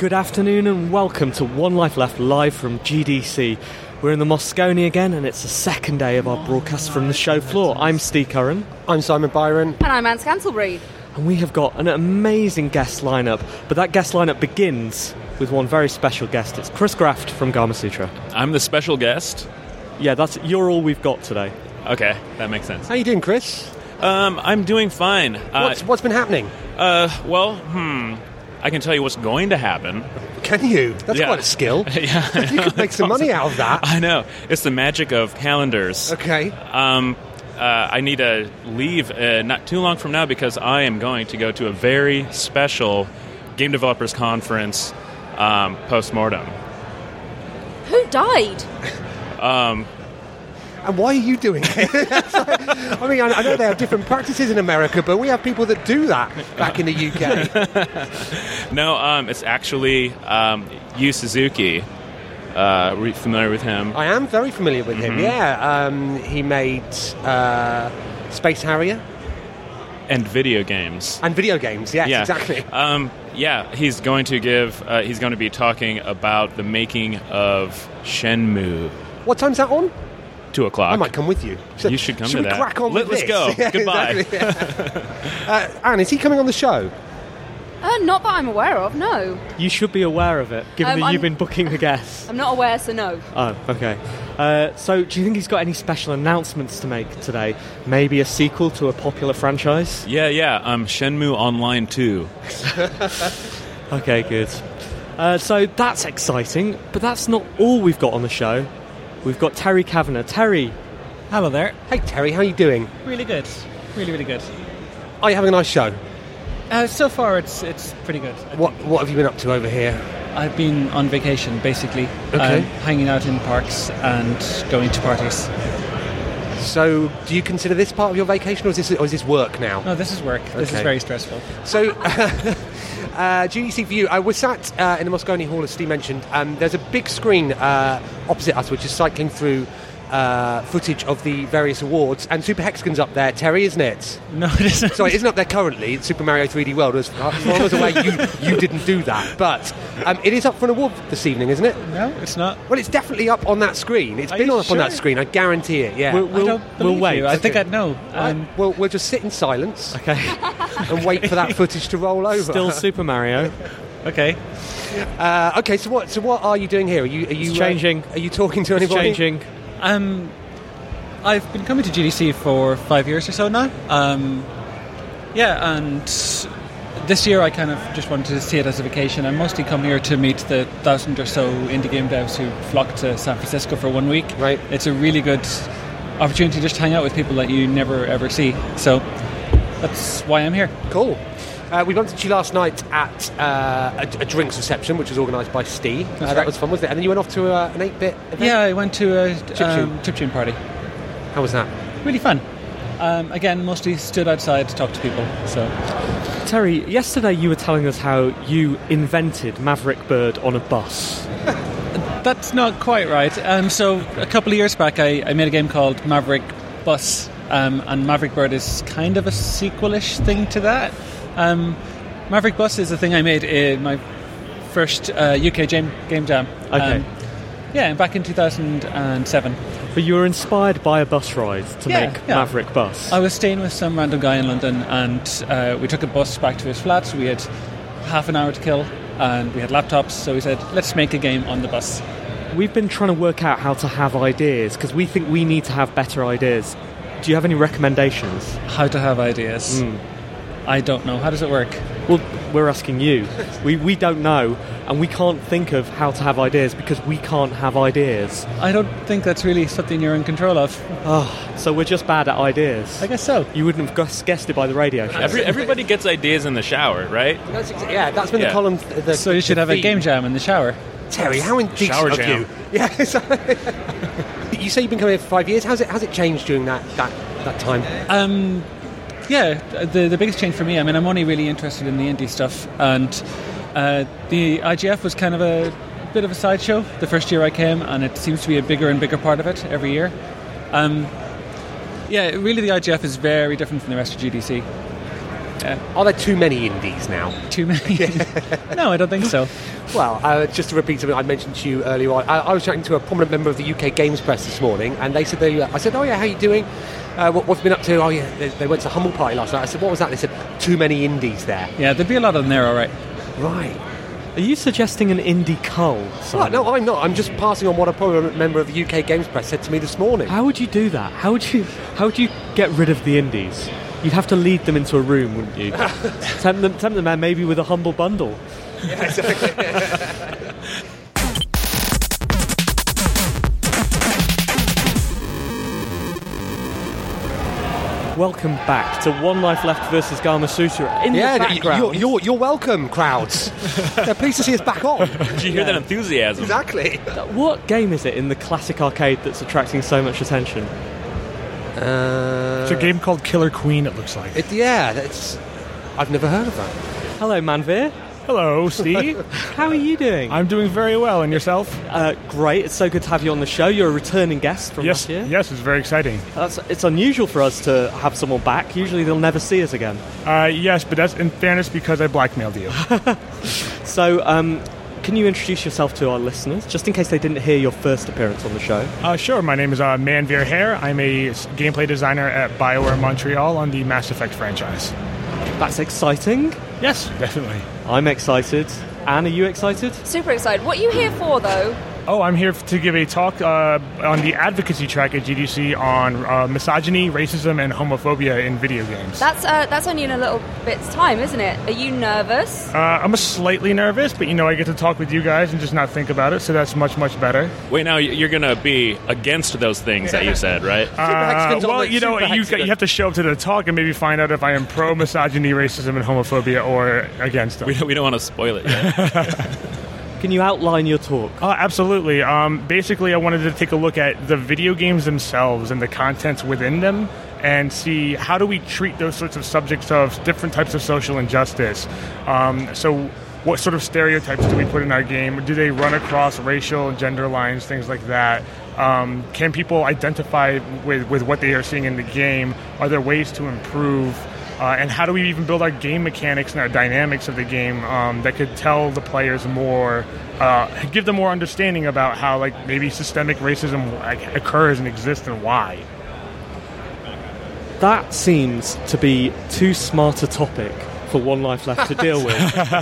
Good afternoon, and welcome to One Life Left live from GDC. We're in the Moscone again, and it's the second day of our broadcast from the show floor. I'm Steve Curran, I'm Simon Byron. And I'm Anne Scantlebury. and we have got an amazing guest lineup. But that guest lineup begins with one very special guest. It's Kris Graft from Gamasutra. I'm the special guest. Yeah, that's you're all we've got today. Okay, that makes sense. How you doing, Kris? Um, I'm doing fine. Uh, What's, what's been happening? uh, well, hmm. I can tell you what's going to happen. Can you? That's Yeah. quite a skill. yeah, You could make some money out of that. I know. It's the magic of calendars. Okay. Um, uh, I need to leave uh, not too long from now because I am going to go to a very special game developers conference um, post mortem. Who died? And why are you doing it? I mean, I, I know they have different practices in America, but we have people that do that back in the UK. No, um, it's actually um, Yu Suzuki. Uh, re- familiar with him? I am very familiar with him. Yeah, um, he made uh, Space Harrier and video games. and video games. Yes, yeah, exactly. Um, yeah, he's going to give. Uh, he's going to be talking about the making of Shenmue. What time's that on? Two o'clock. I might come with you. You should come to we that. crack on Let- with let's this? go. Yeah, Goodbye. exactly, yeah. uh, Anne, is he coming on the show? Uh, not that I'm aware of, no. You should be aware of it, given Um, that I'm- you've been booking the guests. I'm not aware, so no. Oh, okay. Uh, so, do you think he's got any special announcements to make today? Maybe a sequel to a popular franchise? Yeah, yeah. Um, Shenmue Online Two. Okay, good. Uh, so that's exciting, but that's not all we've got on the show. We've got Terry Cavanagh. Terry, Hello there. Hey, Terry, how are you doing? Really good. Really, really good. Are you having a nice show? Uh, so far, it's it's pretty good. I What think. What have you been up to over here? I've been on vacation, basically. Okay. Um, hanging out in parks and going to parties. So, do you consider this part of your vacation, or is this, or is this work now? No, this is work. This Okay. is very stressful. So, uh, GDC you, I was sat uh, in the Moscone Hall, as Steve mentioned. Um, there's a big screen uh, opposite us, which is cycling through uh, footage of the various awards, and Super Hexagon's up there. Terry, isn't it? No, it isn't. Sorry, it isn't up there currently. It's Super Mario 3D World. As far as I was aware, you, you didn't do that. But um, it is up for an award this evening, isn't it? No, it's not. Well, it's definitely up on that screen. It's Are been you on up on that screen, I guarantee it, yeah. We'll- we'll- don't we'll wait. you. I think Okay. I'd know. Um, Well, we'll just sit in silence okay, and wait for that footage to roll over. still Super Mario. okay. Uh, okay, so what? So what are you doing here? Are you? Are you It's uh, changing. are you talking to It's anybody? changing. Um, I've been coming to GDC for five years or so now. Um, yeah, and this year I kind of just wanted to see it as a vacation. I mostly come here to meet the thousand or so indie game devs who flock to San Francisco for one week. Right. It's a really good opportunity to just to hang out with people that you never ever see. So that's why I'm here. Cool. Uh, we bumped into you last night at uh, a, a drinks reception, which was organised by Steve. Uh, that was fun, wasn't it? And then you went off to uh, an 8 bit event. Yeah, I went to a Chip um, tune. chip tune party. How was that? Really fun. Um, again, mostly stood outside to talk to people. So Terry, yesterday you were telling us how you invented Maverick Bird on a bus. that's not quite right. Um, so a couple of years back, I, I made a game called Maverick Bus, um, and Maverick Bird is kind of a sequelish thing to that. Um, Maverick Bus is a thing I made in my first uh, UK Game, game Jam. Okay. Um, yeah, back in 2007. But you were inspired by a bus ride to Yeah, make yeah. Maverick Bus. I was staying with some random guy in London, and uh, we took a bus back to his flat. So We had half an hour to kill, and we had laptops. So we said, "Let's make a game on the bus." We've been trying to work out how to have ideas because we think we need to have better ideas. Do you have any recommendations? How to have ideas? Hmm. I don't know. How does it work? Well, we're asking you. We, we don't know, and we can't think of how to have ideas because we can't have ideas. I don't think that's really something you're in control of. Oh, so we're just bad at ideas. I guess so. You wouldn't have guess- guessed it by the radio show. Every, everybody gets ideas in the shower, right? That's exa- yeah, that's been the Yeah. column. th- The, So you should the have a theme. game jam in the shower. Terry, how indecent Shower of jam. you. Yeah. so- you say you've been coming here for five years. How's it? How's it changed during that that, that time? Um, yeah, the the biggest change for me. I mean, I'm only really interested in the indie stuff, and uh, the IGF was kind of a bit of a sideshow the first year I came, and it seems to be a bigger and bigger part of it every year. Um, yeah, really, the IGF is very different from the rest of GDC. Are there too many indies now? Too many? no, I don't think so. Well, uh, just to repeat something I mentioned to you earlier on, I, I was chatting to a prominent member of the UK Games Press this morning, and they said they. I said, "Oh yeah, how you doing? Uh, what, what's been up to?" Oh yeah, they, they went to a Humble Party last night. I said, "What was that?" They said, "Too many indies there." Yeah, there'd be a lot of them there, all right. Right. Are you suggesting an indie cull? Well, Simon? no, I'm not. I'm just passing on what a prominent member of the UK Games Press said to me this morning. How would you do that? How would you how would you get rid of the indies? You'd have to lead them into a room, wouldn't you? tempt them, tempt them there maybe with a humble bundle. Welcome back to One Life Left versus Gamasutra. In yeah, the background, you're, you're, you're welcome, crowds. They're pleased to see us back on. Did you hear that enthusiasm? exactly. what game is it in the classic arcade that's attracting so much attention? Uh, It's a game called Killer Queen, it looks like. it, yeah, that's. I've never heard of that. Hello, Manveer. Hello, Steve. How are you doing? I'm doing very well, and yourself? Uh, great. It's so good to have you on the show. You're a returning guest from yes, last year. yes, it's very exciting. That's, it's unusual for us to have someone back. Usually they'll never see us again. Uh, yes, but that's in fairness because I blackmailed you. So, um, can you introduce yourself to our listeners, just in case they didn't hear your first appearance on the show? Uh, sure, my name is uh, Manveer Heir. I'm a gameplay designer at BioWare Montreal on the Mass Effect franchise. That's exciting. Yes, definitely. I'm excited. Anne, are you excited? Super excited. What are you here for, though? Oh, I'm here to give a talk uh, on the advocacy track at GDC on uh, misogyny, racism, and homophobia in video games. That's uh, that's only in a little bit's time, isn't it? Are you nervous? Uh, I'm a slightly nervous, but you know, I get to talk with you guys and just not think about it, so that's much, much better. Wait, now you're going to be against those things that you said, right? Uh, well, you know, you, you have to show up to the talk and maybe find out if I am pro misogyny, racism, and homophobia or against them. We don't, we don't want to spoil it yet. Can you outline your talk? Uh, absolutely. Um, basically, I wanted to take a look at the video games themselves and the contents within them and see how do we treat those sorts of subjects of different types of social injustice. Um, so, what sort of stereotypes do we put in our game? Do they run across racial and gender lines, things like that? Um, can people identify with, with what they are seeing in the game? Are there ways to improve? Uh, and how do we even build our game mechanics and our dynamics of the game um, that could tell the players more, uh, give them more understanding about how like maybe systemic racism like, occurs and exists and why. That seems to be too smart a topic for One Life Left to deal with.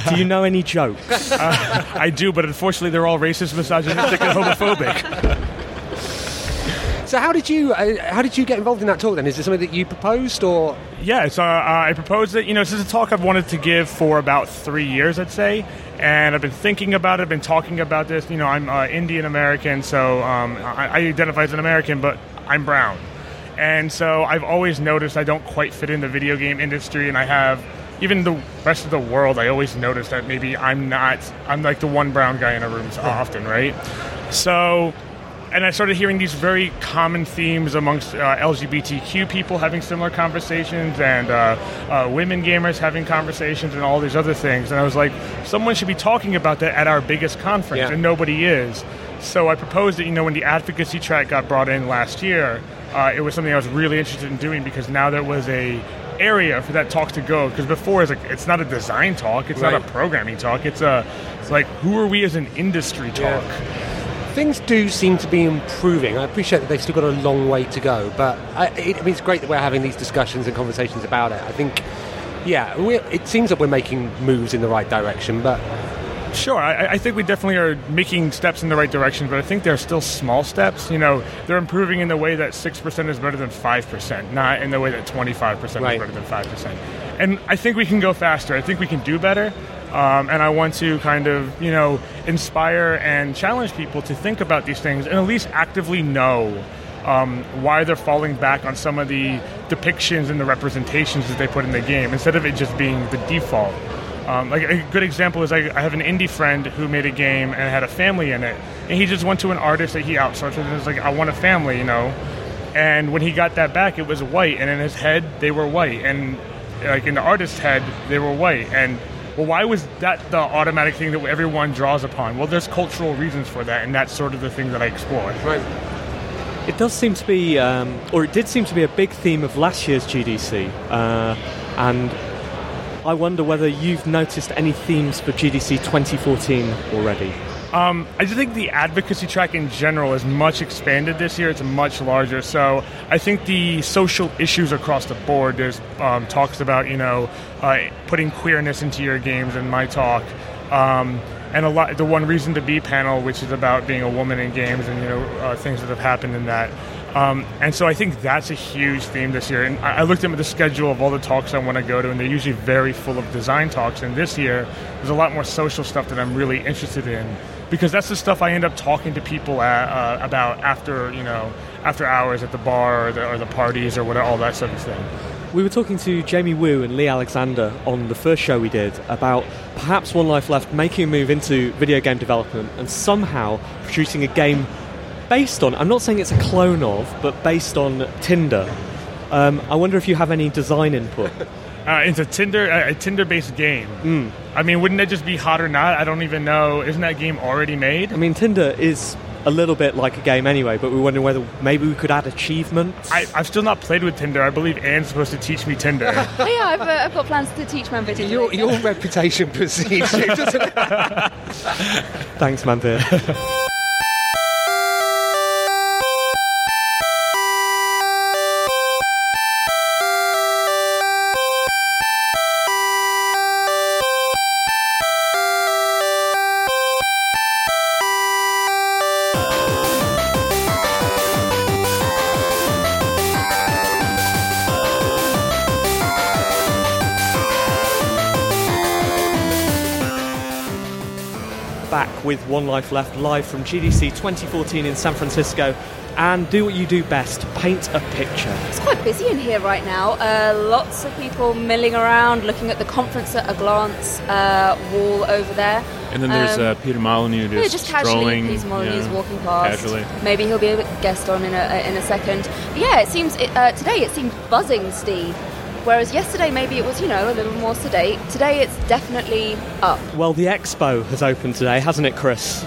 Do you know any jokes? I do, but unfortunately, they're all racist, misogynistic, and homophobic. So how did you uh, how did you get involved in that talk then? Is it something that you proposed or? Yeah, so uh, I proposed it. You know, this is a talk I've wanted to give for about three years, I'd say, and I've been thinking about it. I've been talking about this. You know, I'm uh, Indian American, so um, I, I identify as an American, but I'm brown, and so I've always noticed I don't quite fit in the video game industry, and I have even the rest of the world, I always notice that maybe I'm not, I'm like the one brown guy in a room so often, right? So, and I started hearing these very common themes amongst uh, LGBTQ people having similar conversations and uh, uh, women gamers having conversations and all these other things. And I was like, someone should be talking about that at our biggest conference, Yeah. and nobody is. So I proposed that, you know, when the advocacy track got brought in last year, uh, it was something I was really interested in doing because now there was a area for that talk to go. Because before, it's, like, it's not a design talk, it's not a programming talk, it's a, it's like, who are we as an industry talk? Things do seem to be improving. I appreciate that they've still got a long way to go, but I, it, I mean, it's great that we're having these discussions and conversations about it. I think, yeah, we it seems that we're making moves in the right direction, but Sure, I, I think we definitely are making steps in the right direction, but I think they're still small steps. You know, they're improving in the way that 6% is better than 5%, not in the way that 25% is better than 5%. And I think we can go faster. I think we can do better. Um, and I want to kind of, you know, inspire and challenge people to think about these things and at least actively know um, why they're falling back on some of the depictions and the representations that they put in the game instead of it just being the default. Um, like a good example is I, I have an indie friend who made a game and had a family in it, and he just went to an artist that he outsourced and was like, "I want a family," you know. And when he got that back, it was white, and in his head they were white, and like in the artist's head they were white, and well, why was that the automatic thing that everyone draws upon? Well, there's cultural reasons for that, and that's sort of the thing that I explore. right. It does seem to be, um, or it did seem to be a big theme of last year's GDC, uh, and I wonder whether you've noticed any themes for GDC 2014 already. Um, I just think the advocacy track in general is much expanded this year. It's much larger. So I think the social issues across the board. There's um, talks about you know uh, putting queerness into your games in my talk, um, and a lot. The one reason to be panel, which is about being a woman in games and you know uh, things that have happened in that. Um, and so I think that's a huge theme this year. And I I looked at the schedule of all the talks I want to go to, and they're usually very full of design talks. And this year, there's a lot more social stuff that I'm really interested in because that's the stuff I end up talking to people at, uh, about after you know after hours at the bar or the, or the parties or whatever, all that sort of thing. We were talking to Jamie Wu and Leigh Alexander on the first show we did about perhaps One Life Left making a move into video game development and somehow producing a game based on, I'm not saying it's a clone of, but based on Tinder. Um, I wonder if you have any design input. Uh, into Tinder, uh, a Tinder-based game. Mm. I mean, wouldn't that just be hot or not? I don't even know. Isn't that game already made? I mean, Tinder is a little bit like a game anyway, but we were wondering whether maybe we could add achievements. I, I've still not played with Tinder. I believe Anne's supposed to teach me Tinder. Oh, yeah, I've, uh, I've got plans to teach man video. Your, your reputation precedes you, doesn't it? Thanks, Manveer. One Life Left live from GDC 2014 in San Francisco. And do what you do best paint a picture. It's quite busy in here right now. Uh, lots of people milling around, looking at the conference at a glance uh, wall over there. And then there's Um, uh, Peter Molyneux just, yeah, just casually, strolling. Peter Molyneux's yeah, walking past. Casually. Maybe he'll be a guest on in a in a second. But yeah, it seems it, uh, today it seemed buzzing, Steve. Whereas yesterday maybe it was you know a little more sedate. Today it's definitely up. Well, the expo has opened today, hasn't it, Kris?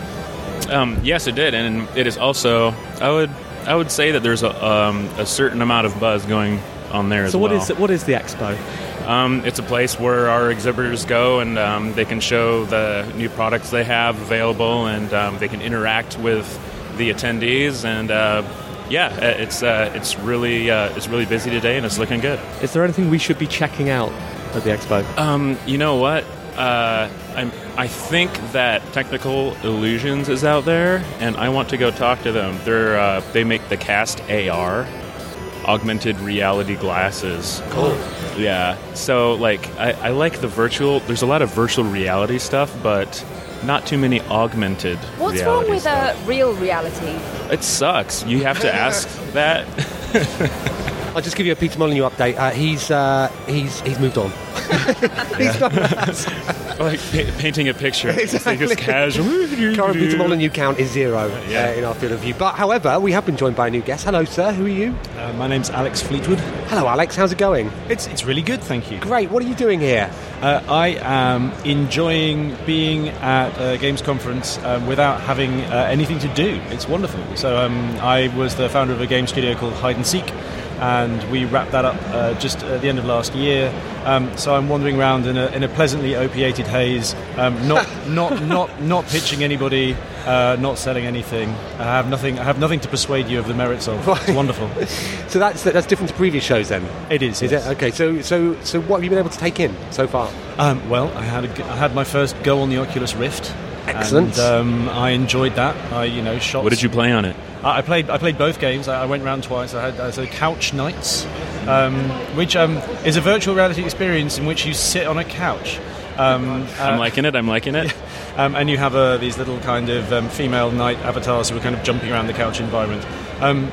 Um, yes, it did, and it is also. I would I would say that there's a, um, a certain amount of buzz going on there as So, what well. is it? What is the expo? Um, it's a place where our exhibitors go and um, they can show the new products they have available, and um, they can interact with the attendees. And uh, yeah, uh, it's uh, it's really uh, it's really busy today, and it's looking good. Is there anything we should be checking out at the expo? Um, you know what? Uh, I'm, I think that Technical Illusions is out there, and I want to go talk to them. They're uh, they make the Cast AR, augmented reality glasses. Cool. Yeah. So like, I, I like the virtual. There's a lot of virtual reality stuff, but not too many augmented. What's reality wrong with stuff. uh, real reality? It sucks. You have to ask that. I'll just give you a Peter Molyneux update. Uh, he's uh, he's he's moved on. He's not that. like pa- painting a picture. It's like Exactly. this casual. Current Peter Molyneux count is zero Yeah. uh, in our field of view. But however, we have been joined by a new guest. Hello, sir. Who are you? Uh, my name's Alex Fleetwood. Hello, Alex. How's it going? It's, it's really good, thank you. Great. What are you doing here? Uh, I am enjoying being at a games conference um, without having uh, anything to do. It's wonderful. So um, I was the founder of a game studio called Hide and Seek, and we wrapped that up uh, just at the end of last year. Um, so I'm wandering around in a, in a pleasantly opiated haze, um, not not not not pitching anybody, uh, not selling anything. I have nothing. I have nothing to persuade you of the merits of. It's wonderful. So that's that's different to previous shows, then. It is. Is yes. it okay? So so so what have you been able to take in so far? Um, well, I had a g I had my first go on the Oculus Rift. Excellent. And, um, I enjoyed that. I you know shot. What did you play on it? I played. I played both games. I, went round twice. I had uh, so Couch Knights, um, which um, is a virtual reality experience in which you sit on a couch. Um, I'm uh, liking it. I'm liking it. um, and you have uh, these little kind of um, female knight avatars who are kind of jumping around the couch environment. Um,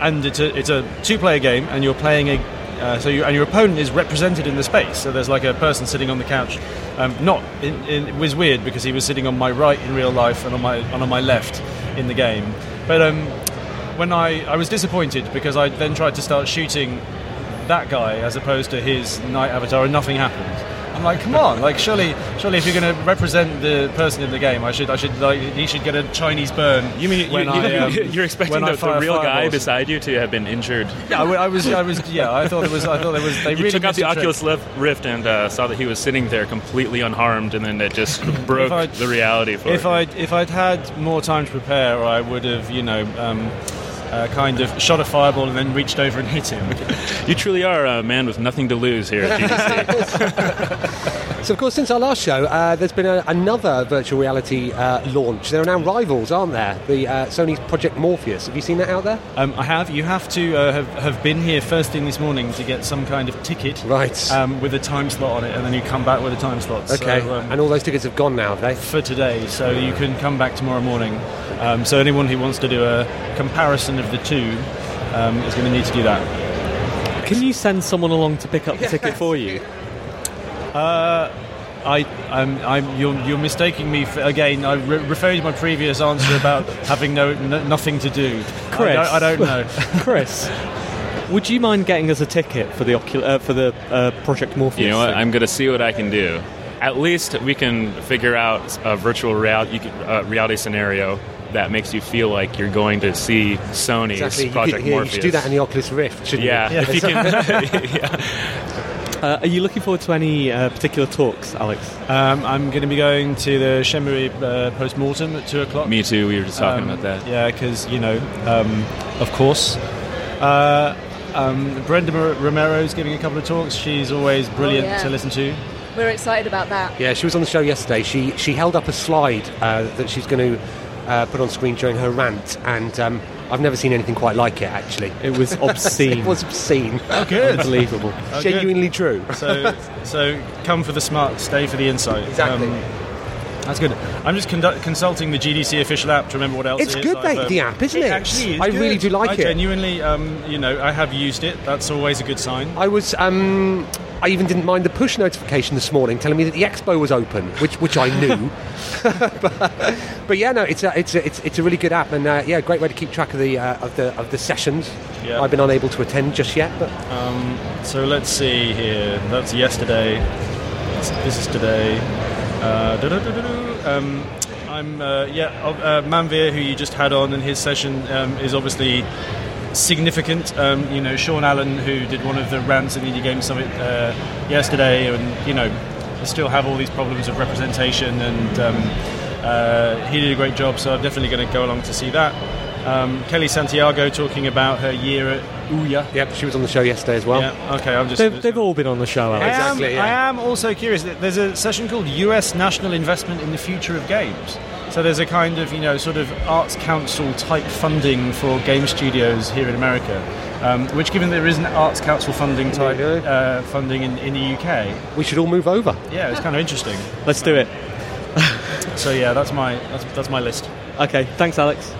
and it's a, it's a two-player game, and you're playing a. Uh, so you, and your opponent is represented in the space. So there's like a person sitting on the couch. Um, not in, in, it was weird because he was sitting on my right in real life and on my and on my left in the game. But um, when I I was disappointed because I then tried to start shooting that guy as opposed to his knight avatar, and nothing happened. I'm like, come on, like surely, surely if you're going to represent the person in the game, I should, I should like, he should get a Chinese burn. You mean you, I, um, you're expecting the, the real guy beside you to have been injured? Yeah, I, I was, I was, yeah, I thought it was, I thought it was. They you really took out the. Oculus Rift and uh, saw that he was sitting there completely unharmed, and then it just broke the reality for If. I if I'd had more time to prepare, I would have, you know, um, uh, kind of shot a fireball and then reached over and hit him. You truly are a man with nothing to lose here at GDC. So, of course, since our last show, uh, there's been a, another virtual reality uh, launch. There are now rivals, aren't there? The uh, Sony's Project Morpheus. Have you seen that out there? Um, I have. You have to uh, have, have been here first thing this morning to get some kind of ticket, Right. Um, with a time slot on it, and then you come back with a time slot. Okay. So, um, and all those tickets have gone now, have they? for today, so you can come back tomorrow morning. Um, so anyone who wants to do a comparison of the two um, is going to need to do that. Can you send someone along to pick up the ticket for you? Uh, I, I'm, I'm, you're, you're mistaking me for, again. I re- refer to my previous answer about having no, no nothing to do. Kris. I don't, I don't know. Kris, would you mind getting us a ticket for the Ocul- uh, for the uh, Project Morpheus? you know what? thing? I'm going to see what I can do. At least we can figure out a virtual reality, uh, reality scenario that makes you feel like you're going to see Sony's Exactly. You Project could- yeah, Morpheus. You should do that in the Oculus Rift, shouldn't Yeah, you? if you can. Uh, are you looking forward to any uh, particular talks, Alex? Um, I'm going to be going to the Shenmue uh, post mortem at two o'clock. Me too. We were just talking Um, about that. Yeah, because you know, um, of course. Uh, um, Brenda Mar- Romero's giving a couple of talks. She's always brilliant yeah. to listen to. We're excited about that. Yeah, she was on the show yesterday. She she held up a slide uh, that she's going to uh, put on screen during her rant, and um, I've never seen anything quite like it. Actually, It was obscene. it was obscene, Oh, good. unbelievable. Oh, good. true. so, so come for the smart, stay for the insight. Exactly. Um, that's good. I'm just condu- consulting the GDC official app to remember what else It's it is. good, mate, the app, isn't it it? actually is I good. really do like I it. genuinely, um, you know, I have used it. That's always a good sign. I was. Um, I even didn't mind the push notification this morning telling me that the expo was open, which which I knew. but, but yeah, no, it's a it's a, it's, it's a really good app, and uh, yeah, great way to keep track of the uh, of the of the sessions. Yeah. I've been unable to attend just yet, but Um, so let's see here. That's yesterday. This is today. Uh, um, I'm uh, yeah. Uh, Manveer, who you just had on, and his session um, is obviously significant. Um, you know, Sean Allen, who did one of the rants at the Indie Game Summit uh, yesterday, and you know, still have all these problems of representation, and um, uh, he did a great job. So I'm definitely going to go along to see that. Um, Kellee Santiago talking about her year at Ouya. yep, she was on the show yesterday as well. Yeah, okay, I'm just. They've, they've all been on the show, I am, Exactly, yeah. I am also curious. that There's a session called U.S. National Investment in the Future of Games. So there's a kind of, you know, sort of arts council type funding for game studios here in America. Um, which, given there isn't arts council funding type uh, funding in, in the UK, We should all move over. yeah, it's kind of interesting. Let's do it. So yeah, that's my that's, that's my list. Okay, thanks, Alex.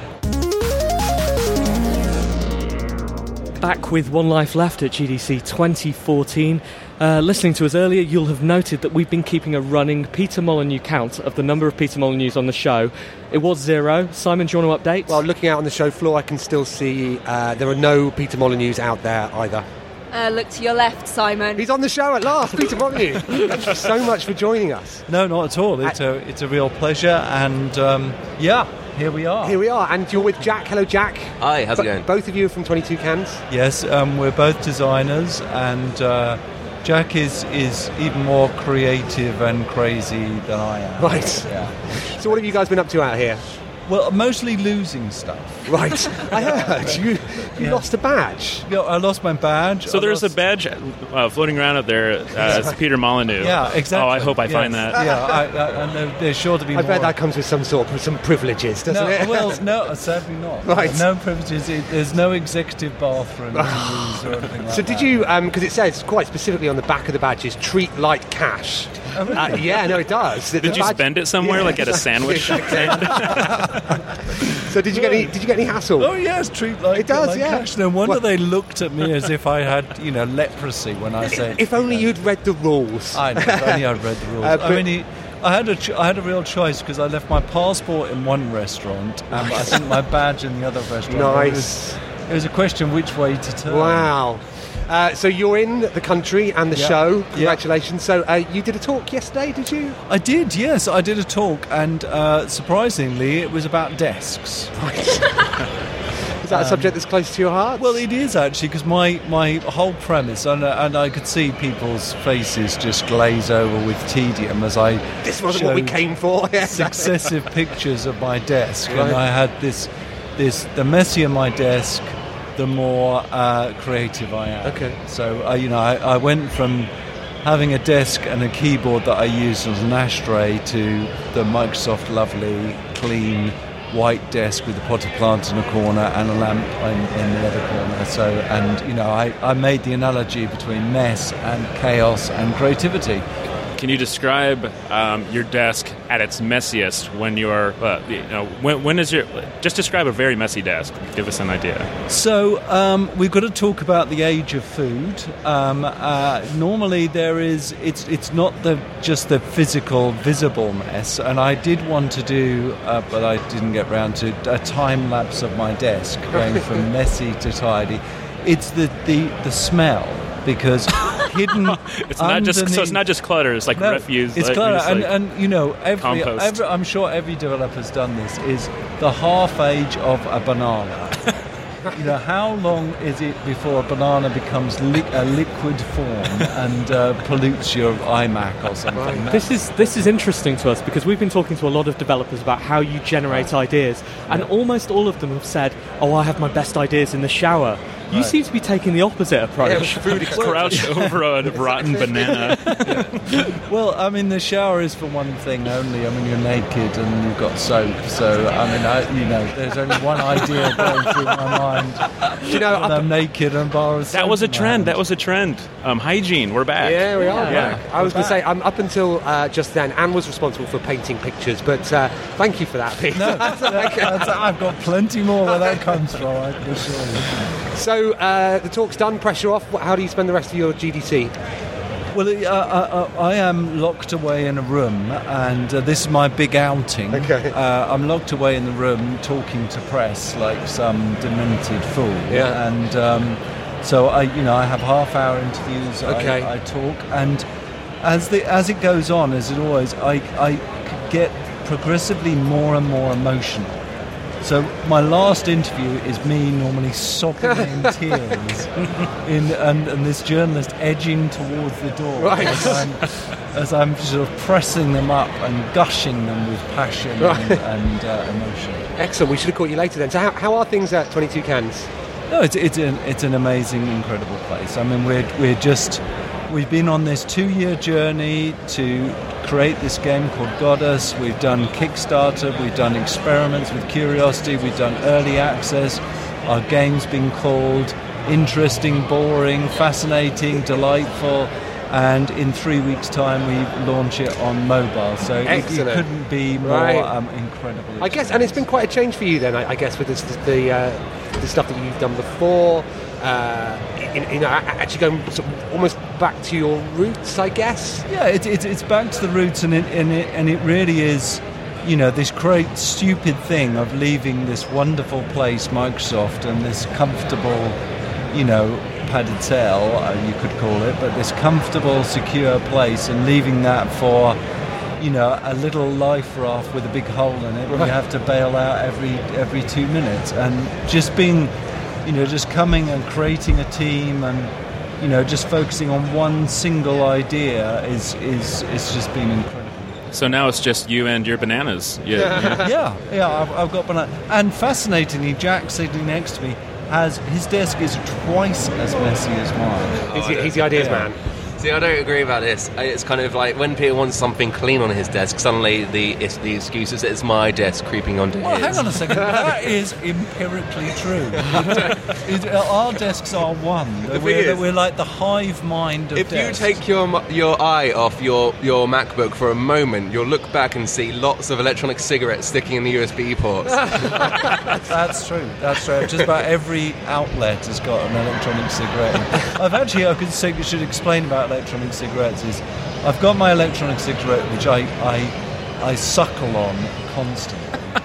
Back with One Life Left at GDC 2014. Uh, listening to us earlier, you'll have noted that we've been keeping a running Peter Molyneux count of the number of Peter Molyneux on the show. It was zero. Simon, do you want to update? Well, looking out on the show floor, I can still see uh, there are no Peter Molyneux out there either. Uh, look to your left, Simon. He's on the show at last, Peter Molyneux. Thank you so much for joining us. No, not at all. It's a it's a real pleasure, and um, yeah, here we are. Here we are, and you're with Jack. Hello, Jack. Hi, how's it going? Both of you are from 22 Cans. Yes, um, we're both designers, and uh, Jack is is even more creative and crazy than I am. Right. Yeah. So, what have you guys been up to out here? Well, mostly losing stuff. Right. I heard you you Yeah. lost a badge. Yeah, I lost my badge. So I there's a badge uh, floating around out there. Uh, it's Peter Molyneux. Yeah, exactly. Oh, I hope I Yes. find that. Yeah, I, I, and there- there's sure to be I more. bet that comes with some sort of some privileges, doesn't no, it? well, no, sadly not. Right. No privileges. It- There's no executive bathroom or anything like So did that. you? Because it says quite specifically on the back of the badges, treat like cash. Oh, really? Uh, yeah, no, it does. The Did you badge- spend it somewhere, Yeah, like at a exactly, sandwich So did you get any? Did you get any hassle? Oh yes, treat like It does, like yeah. cash. No wonder Well- they looked at me as if I had, you know, leprosy when I said. If only you'd read the rules. I know. If only I'd read the rules. Uh, I mean, I had a ch- I had a real choice because I left my passport in one restaurant and I think my badge in the other restaurant. It was, Nice. it was a question which way to turn. Wow. Uh, so you're in the country and the Yeah. show. Yeah. Congratulations. So uh, you did a talk yesterday, did you? I did, yes, I did a talk, and uh, surprisingly, it was about desks. Is that a subject that's close to your heart? Um, Well, it is actually because my, my whole premise, and, uh, and I could see people's faces just glaze over with tedium as I this wasn't what we came for. Yeah. successive pictures of my desk, Right. and I had this this the messier my desk, the more uh, creative I am. Okay. So uh, you know, I, I went from having a desk and a keyboard that I used as an ashtray to the Microsoft lovely, clean white desk with a potted plant in a corner and a lamp in, in the other corner. So, and you know, I, I made the analogy between mess and chaos and creativity. Can you describe um, your desk at its messiest when you're, uh, you know, when, when is your, just describe a very messy desk. Give us an idea. So um, we've got to talk about the age of food. Um, uh, normally, there is it's it's not the just the physical, visible mess. And I did want to do, uh, but I didn't get round to a time lapse of my desk, going from messy to tidy. It's the the, the smell because hidden. It's not just so it's not just clutter. It's like no, refuse. It's like, clever, just and, like- and you know, every, every, I'm sure every developer's done this. Is the half age of a banana? you know, how long is it before a banana becomes li- a liquid form and uh, pollutes your iMac or something? This is this is interesting to us because we've been talking to a lot of developers about how you generate ideas, and almost all of them have said, "Oh, I have my best ideas in the shower." You Right. seem to be taking the opposite approach. Food crouch over a rotten banana. Well, I mean, the shower is for one thing only. I mean, you're naked and you've got soap, so I mean, I, you know, there's only one idea going through my mind. you know, I'm naked and bar of That was a trend. hand. That was a trend. Um, hygiene. We're back. yeah, we are. Yeah. back. I was going to say, um, up until uh, just then, Anne was responsible for painting pictures, but uh, thank you for that, Pete. No, that- that's- I've got plenty more where that comes from, I can assure you. So uh, the talk's done, pressure off. How do you spend the rest of your GDC? Well, uh, uh, uh, I am locked away in a room, and uh, this is my big outing. Okay. Uh, I'm locked away in the room talking to press like some demented fool. Yeah. And um, so I, you know, I have half-hour interviews. I- I, talk, and as the as it goes on, as it always, I I get progressively more and more emotional. So my last interview is me normally sobbing in tears, in, and, and this journalist edging towards the door Right. as, I'm, as I'm sort of pressing them up and gushing them with passion Right. and, and uh, emotion. Excellent. We should have caught you later then. So how, how are things at 22 Cans? No, it's it's an it's an amazing, incredible place. I mean, we're we're just we've been on this two-year journey to create this game called Godus. We've done Kickstarter, we've done experiments with Curiosity, we've done early access. Our game's been called interesting, boring, fascinating, delightful. And in three weeks' time, we launch it on mobile. So it, it couldn't be more Right. um, incredible. I guess, and it's been quite a change for you then, I, I guess, with this, the uh, the stuff that you've done before. Uh, you know, actually going sort of almost back to your roots, I guess. Yeah, it, it, it's back to the roots, and it, and it and it really is, you know, this great stupid thing of leaving this wonderful place, Microsoft, and this comfortable, you know, padded cell, uh, you could call it, but this comfortable, secure place, and leaving that for. You know, a little life raft with a big hole in it, and you have to bail out every every two minutes, and just being, you know, just coming and creating a team and you know, just focusing on one single idea is is it's just been incredible. So now it's just you and your bananas. Yeah. yeah, yeah. I've, I've got banana, and fascinatingly, Jack sitting next to me has his desk is twice as messy as mine. He's, oh, the- he's the ideas Yeah. man. See, I don't agree about this. It's kind of like when Peter wants something clean on his desk, suddenly the it's the excuse is it's my desk creeping onto Well, his. hang on a second. That is empirically true. It- our desks are one. The We're, is- we're like the hive mind of If you take your your eye off your, your MacBook for a moment, you'll look back and see lots of electronic cigarettes sticking in the USB ports. That's true. That's true. Just about every outlet has got an electronic cigarette. I've actually, I could say, we should explain about electronic cigarettes. Is I've got my electronic cigarette, which I I, I suckle on constantly.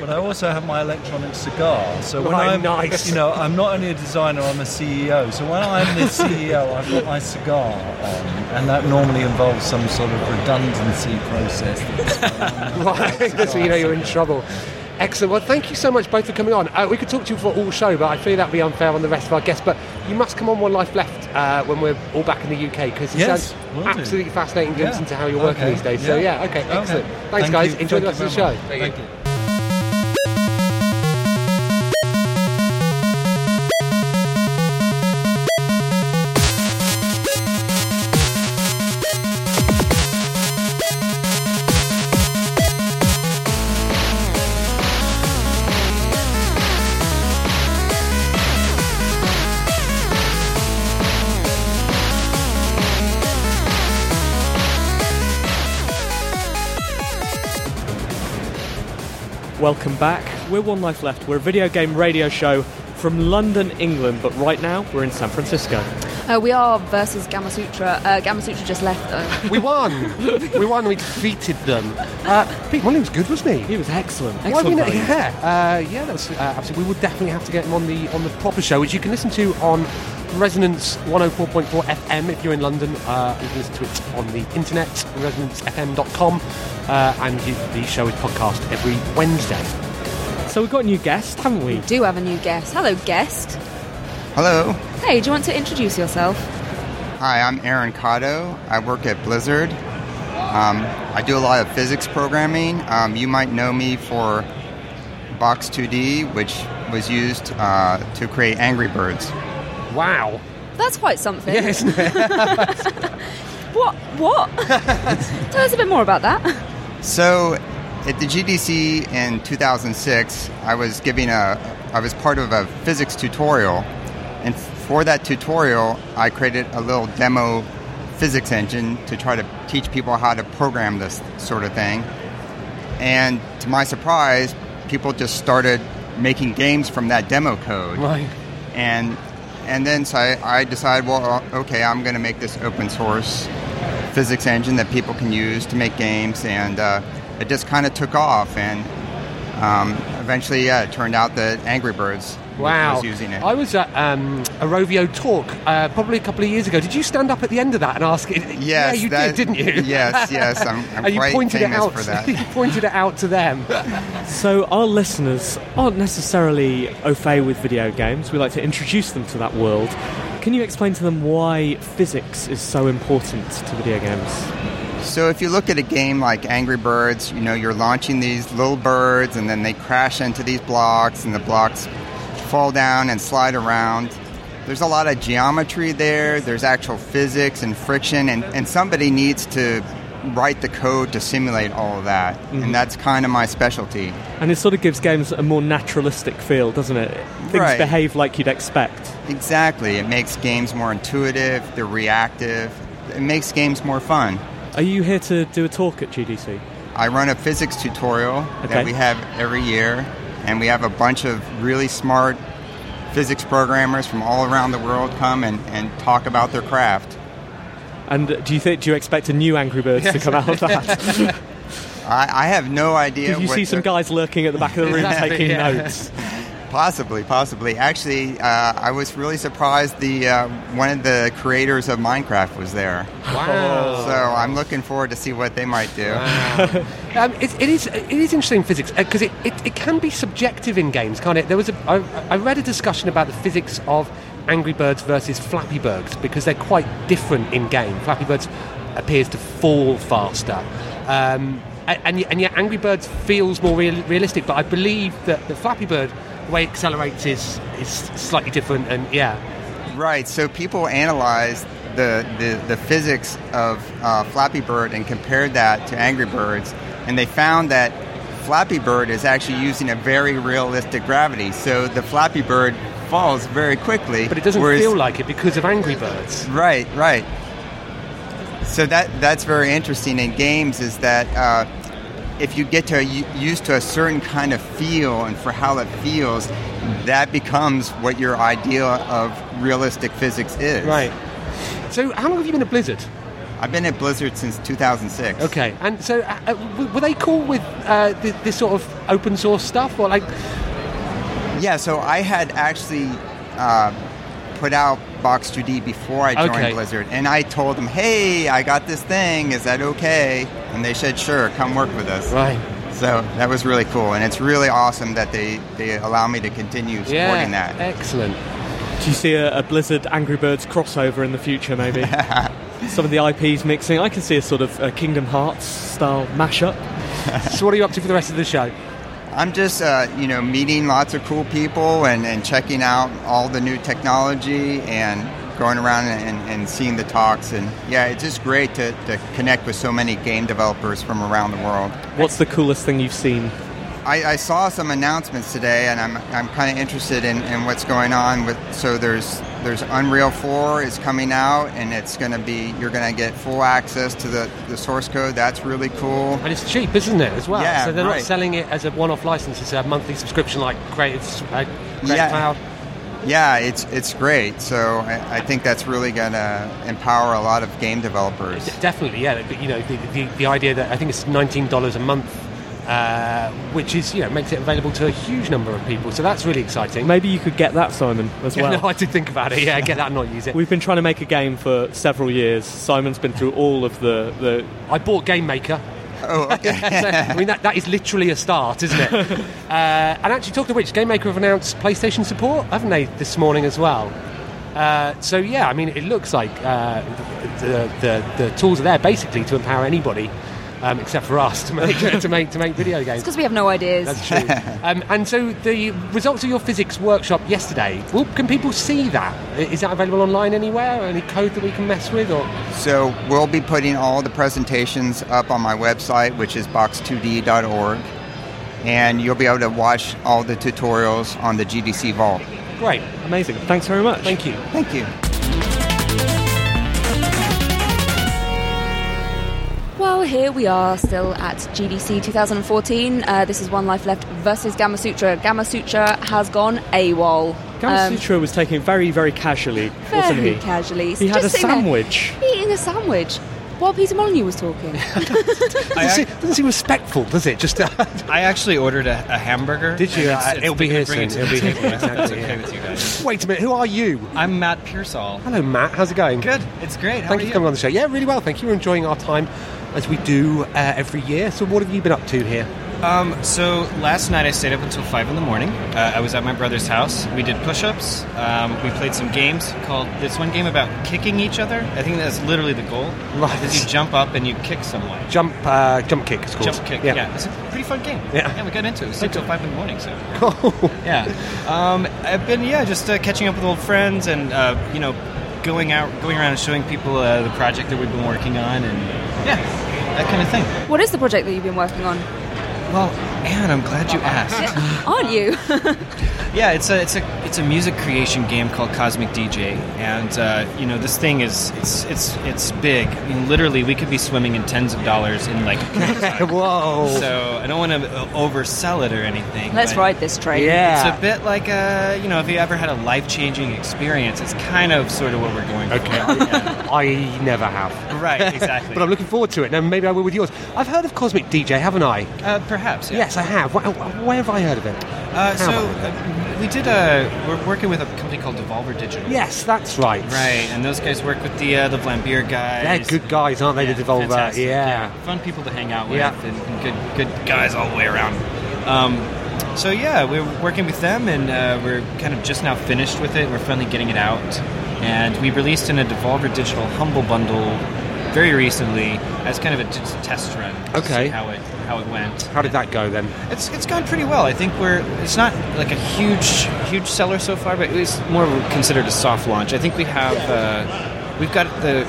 But I also have my electronic cigar. So when Right, I'm, nice. you know, I'm not only a designer, I'm a CEO. So when I'm the CEO, I've got my cigar on, and that normally involves some sort of redundancy process. That's right, so you know you're in trouble. Excellent. Well, thank you so much both for coming on. Uh, we could talk to you for all show, but I feel that would be unfair on the rest of our guests. But you must come on One Life Left uh, when we're all back in the UK because it Yes, sounds absolutely fascinating glimpse Yeah. into how you're working Okay. these days. So Yeah. yeah, okay, Okay. excellent. Thanks, Thank guys. you. Enjoy the rest of the show. much. Thank you. Welcome back. We're One Life Left. We're a video game radio show from London, England, but right now we're in San Francisco. Uh, we are versus Gamasutra. Uh, Gamasutra just left though. We won. we won. We defeated them. Uh, Pete Molly was good, wasn't he? He was excellent. Why Excellent. we not- value. yeah, uh, yeah, that was uh, absolutely. We would definitely have to get him on the on the proper show, which you can listen to on Resonance 104.4 FM if you're in London. Uh, you can listen to it on the internet, resonancefm.com, uh, and you, the show is podcast every Wednesday. So we've got a new guest, haven't we? We do have a new guest. Hello, guest. Hello. Hey, do you want to introduce yourself? Hi, I'm Erin Catto. I work at Blizzard. Um, I do a lot of physics programming. Um, you might know me for Box2D, which was used uh, to create Angry Birds. Wow. That's quite something. Yeah, isn't what? What? Tell us a bit more about that. So, at the GDC in 2006, I was giving a, I was part of a physics tutorial, and for that tutorial, I created a little demo physics engine to try to teach people how to program this sort of thing. And to my surprise, people just started making games from that demo code. Right. And and then so I, I decided, well, okay, I'm going to make this open source physics engine that people can use to make games, and uh, it just kind of took off. And um, eventually, yeah, it turned out that Angry Birds Wow. was using it. I was at um, a Rovio talk uh, probably a couple of years ago. Did you stand up at the end of that and ask it? Yes, yeah, you that- did, didn't you? yes, yes, I'm- I'm and you quite pointed it out. you pointed it out to them. So our listeners aren't necessarily au fait with video games. We like to introduce them to that world. Can you explain to them why physics is so important to video games? So if you look at a game like Angry Birds, you know, you're launching these little birds and then they crash into these blocks and the blocks fall down and slide around. There's a lot of geometry there, there's actual physics and friction and, and somebody needs to write the code to simulate all of that. Mhm. And that's kind of my specialty. And it sort of gives games a more naturalistic feel, doesn't it? Things Right. behave like you'd expect. Exactly. It makes games more intuitive, they're reactive. It makes games more fun. Are you here to do a talk at GDC? I run a physics tutorial Okay. that we have every year, and we have a bunch of really smart physics programmers from all around the world come and, and talk about their craft. And do you think? Do you expect a new Angry Birds to come out of that? I, I have no idea. Did you see some guys lurking at the back of the room taking yeah. notes? Possibly, possibly. Actually, uh, I was really surprised. The uh, one of the creators of Minecraft was there. Wow. So I'm looking forward to see what they might do. Um, it, it is it is interesting physics because it, it, it can be subjective in games, can't it? There was a I, I read a discussion about the physics of Angry Birds versus Flappy Birds because they're quite different in game. Flappy Birds appears to fall faster. Um, and, yet- and yet Angry Birds feels more real, realistic, but I believe that the Flappy Bird, the way it accelerates is, is slightly different, and yeah. Right. So people analyzed the, the, the physics of uh, Flappy Bird and compared that to Angry Birds, and they found that Flappy Bird is actually using a very realistic gravity. So the Flappy Bird falls very quickly. But it doesn't whereas- feel like it because of Angry Birds. Right, right. So that that's very interesting in games is that uh, if you get to used to a certain kind of feel and for how it feels, that becomes what your idea of realistic physics is. Right. So how long have you been at Blizzard? I've been at Blizzard since 2006. Okay, and so uh, uh, were they cool with uh, th- this sort of open source stuff, or like? Yeah, so I had actually uh, put out Box2D before I joined Okay. Blizzard, and I told them, "Hey, I got this thing. Is that okay?" And they said, "Sure, come work with us." Right. So that was really cool, and it's really awesome that they they allow me to continue supporting that. Excellent. Do you see a, a Blizzard Angry Birds crossover in the future, maybe? Some of the IPs mixing. I can see a sort of uh, Kingdom Hearts style mashup. so, what are you up to for the rest of the show? I'm just, uh, you know, meeting lots of cool people and, and checking out all the new technology and going around and, and seeing the talks. And yeah, it's just great to, to connect with so many game developers from around the world. What's the coolest thing you've seen? I, I saw some announcements today, and I'm, I'm kind of interested in, in what's going on with. So there's there's Unreal 4 is coming out, and it's going to be you're going to get full access to the, the source code. That's really cool. And it's cheap, isn't it, as well? Yeah, so they're not selling it as a one-off license; it's a monthly subscription, like Creative, uh, Creative Yeah. Cloud. Yeah, it's it's great. So I, I think that's really going to empower a lot of game developers. Definitely, yeah. But, you know, the, the, the idea that I think it's nineteen dollars a month, uh, which is you know makes it available to a huge number of people. So that's really exciting. Maybe you could get that, Simon, as Yeah, well. no, I did think about it. Yeah, get that and not use it. We've been trying to make a game for several years. Simon's been through all of the. the I bought Game Maker. Oh, okay. I mean, that, that is literally a start, isn't it? uh, and actually, talking to which, Game Maker have announced PlayStation support, haven't they, this morning as well? Uh, so yeah, I mean, it looks like uh, the, the the tools are there basically to empower anybody, um, except for us, to make to make to make video games. because we have no ideas. That's true. um, and so the results of your physics workshop yesterday. Well, can people see that? I- Is that available online anywhere? Any code that we can mess with? Or So we'll be putting all the presentations up on my website, which is box2d.org, and you'll be able to watch all the tutorials on the GDC Vault. great, amazing. Thanks very much. thank you. Thank you. Here we are still at GDC 2014. Uh, this is One Life Left versus Gamasutra. Gamma Sutra has gone AWOL. Gamma Um, Sutra was taking it very, very casually, wasn't very he? casually. He had a Just sitting there sandwich. Eating a sandwich while Peter Molyneux was talking. Doesn't, seem, doesn't seem respectful, does it? Just uh, I actually ordered a, a hamburger. Did you? and Uh, it's- it's it'll be gonna here bring it soon. to It'll be here. Exactly, okay with you guys. wait a minute. Who are you? I'm Matt Pearsall. Hello, Matt. How's it going? Good. It's great. How Thank are you you? for coming on the show. Yeah, really well. Thank you. We're enjoying our time as we do uh, every year. So, what have you been up to here? Um, so last night I stayed up until five in the morning. Uh, I was at my brother's house. We did push-ups. Um, we played some games called this one game about kicking each other. I think that's literally the goal. Right. Is you jump up and you kick someone. Jump, uh, jump kick. It's called. Jump kick. Yeah. Yeah. it's a pretty fun game. Yeah. we got into it. We stayed till five in the morning. So Cool. yeah. Um, I've been yeah just uh, catching up with old friends and uh, you know going out going around and showing people uh, the project that we've been working on and yeah that kind of thing. what is the project that you've been working on? Well, Anne, I'm glad you asked. Aren't you? Yeah, it's a it's a it's a music creation game called Cosmic DJ, and uh, you know this thing is it's it's it's big. I mean, literally, we could be swimming in tens of dollars in like. Whoa! So I don't want to oversell it or anything. Let's ride this train. Yeah, It's a bit like a you know if you ever had a life changing experience, it's kind of sort of what we're going. Okay. for. I never have. Right, exactly. but I'm looking forward to it. Now, maybe I will with yours. I've heard of Cosmic DJ, haven't I? Uh, perhaps. Yeah. Yes, I have. Where, where have I heard of it? Uh, so How have I heard of it? uh, we did a we're working with a company called Devolver Digital. Yes, that's right. Right, and those guys work with the uh, the Vlambeer guys. They're good guys, aren't they? the Devolver. Fantastic, Yeah. fun people to hang out with, Yeah. and, and good good guys all the way around. Um, so yeah, we're working with them, and uh, we're kind of just now finished with it. We're finally getting it out, and we released in a Devolver Digital Humble Bundle very recently as kind of a t- test run. to Okay. see how it how it went. How did that go then? It's it's gone pretty well. I think we're it's not like a huge huge seller so far, but it's more considered a soft launch. I think we have uh, we've got the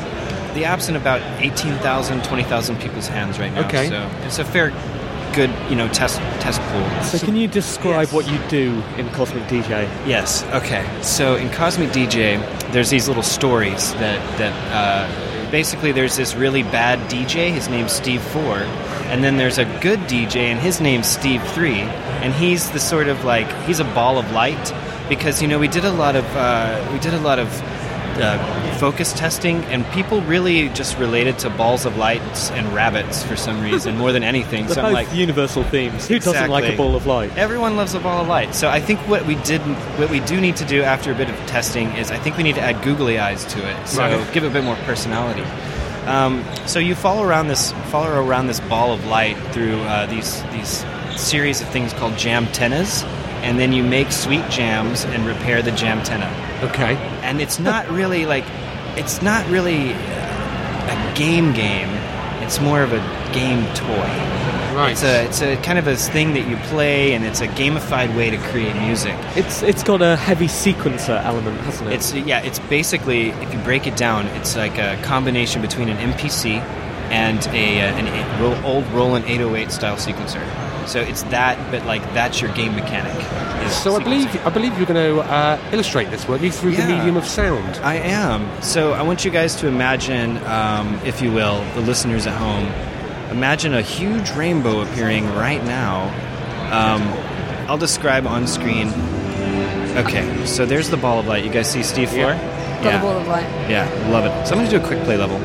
the app's in about 18,000, 20,000 people's hands right now. Okay. So it's a fair good, you know, test test pool. So can you describe what you do in Cosmic DJ? Yes. Okay. So in Cosmic DJ, there's these little stories that that uh, basically there's this really bad DJ. His name's Steve Four, and then there's a good DJ, and his name's Steve Three, and he's the sort of like he's a ball of light because you know we did a lot of uh, we did a lot of. Uh, focus testing and people really just related to balls of lights and rabbits for some reason more than anything. So both like, universal themes. Who doesn't like a ball of light? Everyone loves a ball of light. So I think what we did, what we do need to do after a bit of testing is I think we need to add googly eyes to it. So Right. give it a bit more personality. Um, so you follow around this, follow around this ball of light through uh, these these series of things called jam tennas, and then you make sweet jams and repair the jam tenna. Okay. And it's not really like, it's not really a game game. It's more of a game toy. Right. It's a it's a kind of a thing that you play, and it's a gamified way to create music. It's it's got a heavy sequencer element, hasn't it? It's yeah, it's basically if you break it down, it's like a combination between an MPC and a uh, an old Roland 808 style sequencer. So it's that, but like that's your game mechanic. is So I believe I believe you're going to uh, illustrate this, weren't you, through the medium of sound? I am. So I want you guys to imagine, um, if you will, the listeners at home, imagine a huge rainbow appearing right now. Um, I'll describe on screen. Okay, so there's the ball of light. You guys see Steve Floor? Got a ball of light. Yeah, love it. So I'm going to do a quick play level.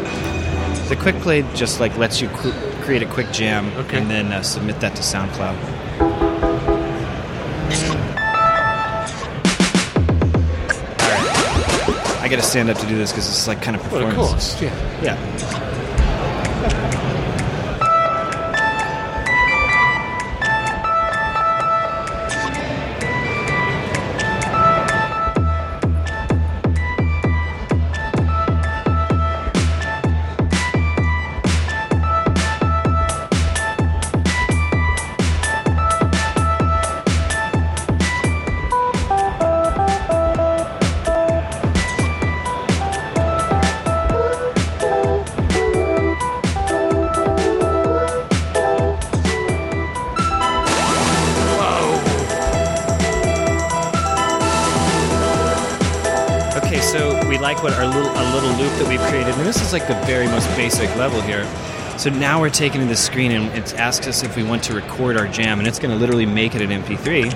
The quick play just like lets you qu- create a quick jam and then uh, submit that to SoundCloud. I got to stand up to do this because it's like kind of Well, performance. of course, yeah. Yeah. Basic level here. So now we're taken to the screen and it asks us if we want to record our jam, and it's going to literally make it an MP3,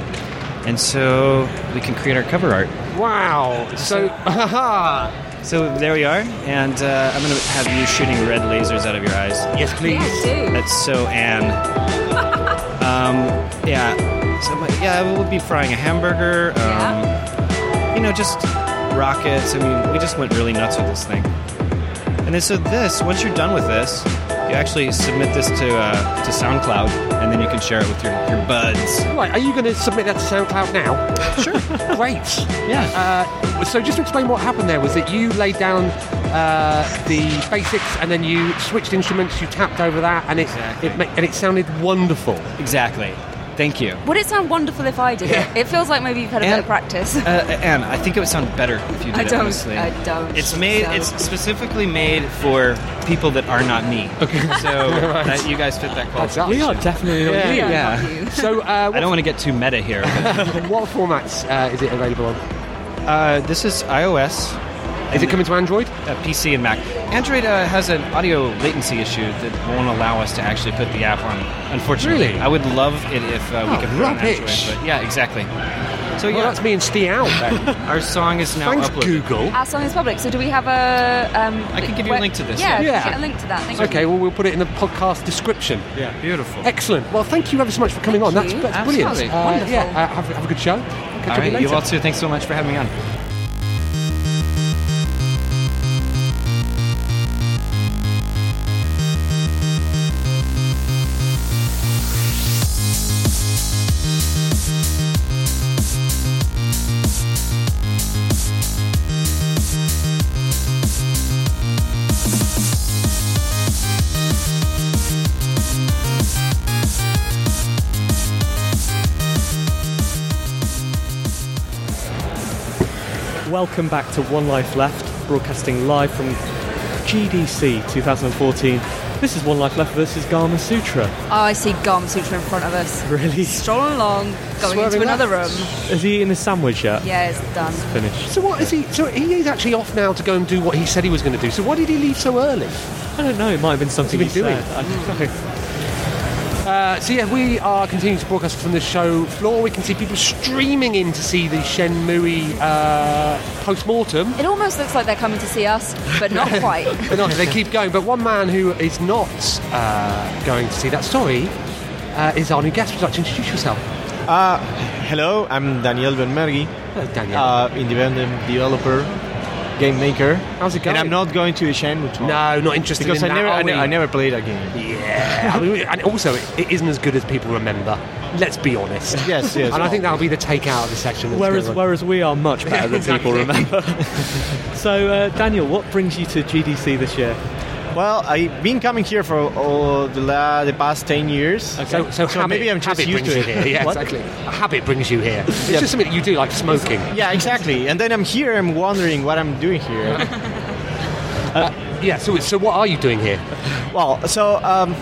and so we can create our cover art. Wow! So, haha! So there we are, and uh, I'm going to have you shooting red lasers out of your eyes. Yes, please. Yeah, That's so Anne. um, yeah. So yeah, we'll be frying a hamburger. Um, You know, just rockets. I mean, we just went really nuts with this thing. And then so this, once you're done with this, you actually submit this to uh, to SoundCloud, and then you can share it with your, your buds. Right, are you going to submit that to SoundCloud now? Sure. Great. Yeah. Uh, so just to explain what happened there was that you laid down uh, the basics and then you switched instruments, you tapped over that, and it, it ma- and it sounded wonderful. Exactly. Thank you. Would it sound wonderful if I did it? It feels like maybe you've had a bit And- of practice. Uh, Anne, I think it would sound better if you did I it. don't. honestly. I don't. It's made. So- It's specifically made for people that are not me. Okay. So Right. that you guys fit that That's qualification. We are definitely not not you. you. Yeah. So, uh, I don't want to get too meta here. what formats uh, is it available on? Uh, this is iOS. Is it coming to Android? Uh, PC and Mac. Android uh, has an audio latency issue that won't allow us to actually put the app on. Unfortunately, Really? I would love it if uh, we Oh, could put it on Android. But yeah, exactly. So Well, yeah, that's me and Steve out then. our song is now Thanks, uploaded. Google. Our song is public, so do we have a? Um, I can give you a link to this. Yeah, Yeah. get a link to that. Thank Okay, you. well, we'll put it in the podcast description. Yeah, beautiful. Excellent. Well, thank you ever so much for coming on. That's, you. that's brilliant. Absolutely. Uh, Wonderful. yeah, uh, have, have a good show. Catch All up with you you all too. Thanks so much for having me on. Welcome back to One Life Left, broadcasting live from GDC 2014. This is One Life Left versus Gamasutra. Oh, I see Gamasutra in front of us. Really? Strolling along, going Swerving into another left. room. Has he eaten his sandwich yet? Yeah, it's done. It's Finished. So what is he? So he is actually off now to go and do what he said he was going to do. So why did he leave so early? I don't know, it might have been something What's he he been said. I don't know. Uh, so yeah, we are continuing to broadcast from the show floor. We can see people streaming in to see the Shenmue uh, post-mortem. It almost looks like they're coming to see us, but not quite. They're not, they keep going. But one man who is not uh, going to see that story uh, is our new guest. Would you like to introduce yourself? Uh, hello, I'm Daniel Benmergui, Hello, Daniel. uh, independent developer, game maker. How's it going? And I'm not going to Shenmue talk. no, not interested because in I that, never, I, ne- I never played that game. Yeah, I mean, and also it, it isn't as good as people remember. Let's be honest. Yes, yes. And I think that'll be the takeout of the section. that's Whereas, whereas we are much better than people remember. so, uh, Daniel, what brings you to GDC this year? Well, I've been coming here for oh, the, la- the past 10 years. So, so, habit, maybe I'm just used to it. here. Yeah, What? exactly. A habit brings you here. It's Yeah. just something that you do, like smoking. Yeah, exactly. And then I'm here, I'm wondering what I'm doing here. Yeah. So, so what are you doing here? well, so um,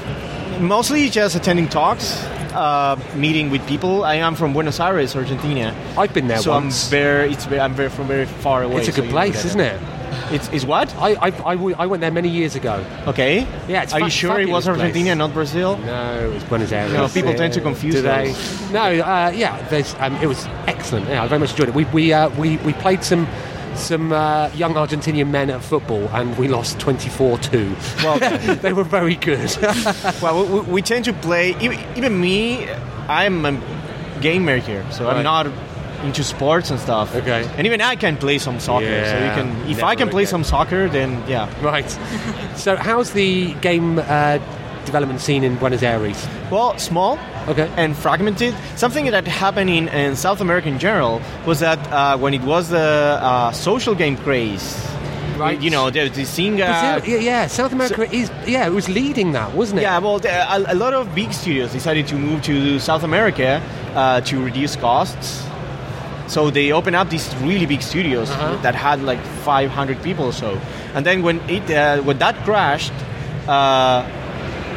mostly just attending talks, uh, meeting with people. I am from Buenos Aires, Argentina. I've been there so once. I'm very, it's very, I'm very from very far away. It's a good you place, isn't it? It's, it's what? I, I, I, w- I went there many years ago. Okay. Yeah, it's Are you sure it was fabulous place. Argentina, not Brazil? No, it was Buenos Aires. No, people tend to confuse Do they? those. No, uh, yeah, there's, um, it was excellent. Yeah, I very much enjoyed it. We we uh, we, we played some some uh, young Argentinian men at football, and we lost 24-2. Well, they were very good. well, we, we tend to play. Even, even me, I'm a gamer here, so Right. I'm not into sports and stuff. Okay. And even I can play some soccer. so you can, if I can play again. some soccer, then yeah. right. So, how's the game uh, development scene in Buenos Aires? Well, small. Okay. And fragmented. Something that happened in, in South America in general was that uh, when it was the uh, social game craze, Right. You know, the, the. Brazil- yeah, yeah, South America is yeah, it was leading that, wasn't it? Yeah, well, the, a, a lot of big studios decided to move to South America uh, to reduce costs. So they opened up these really big studios Uh-huh. that had like 500 people or so. And then when it uh, when that crashed, uh,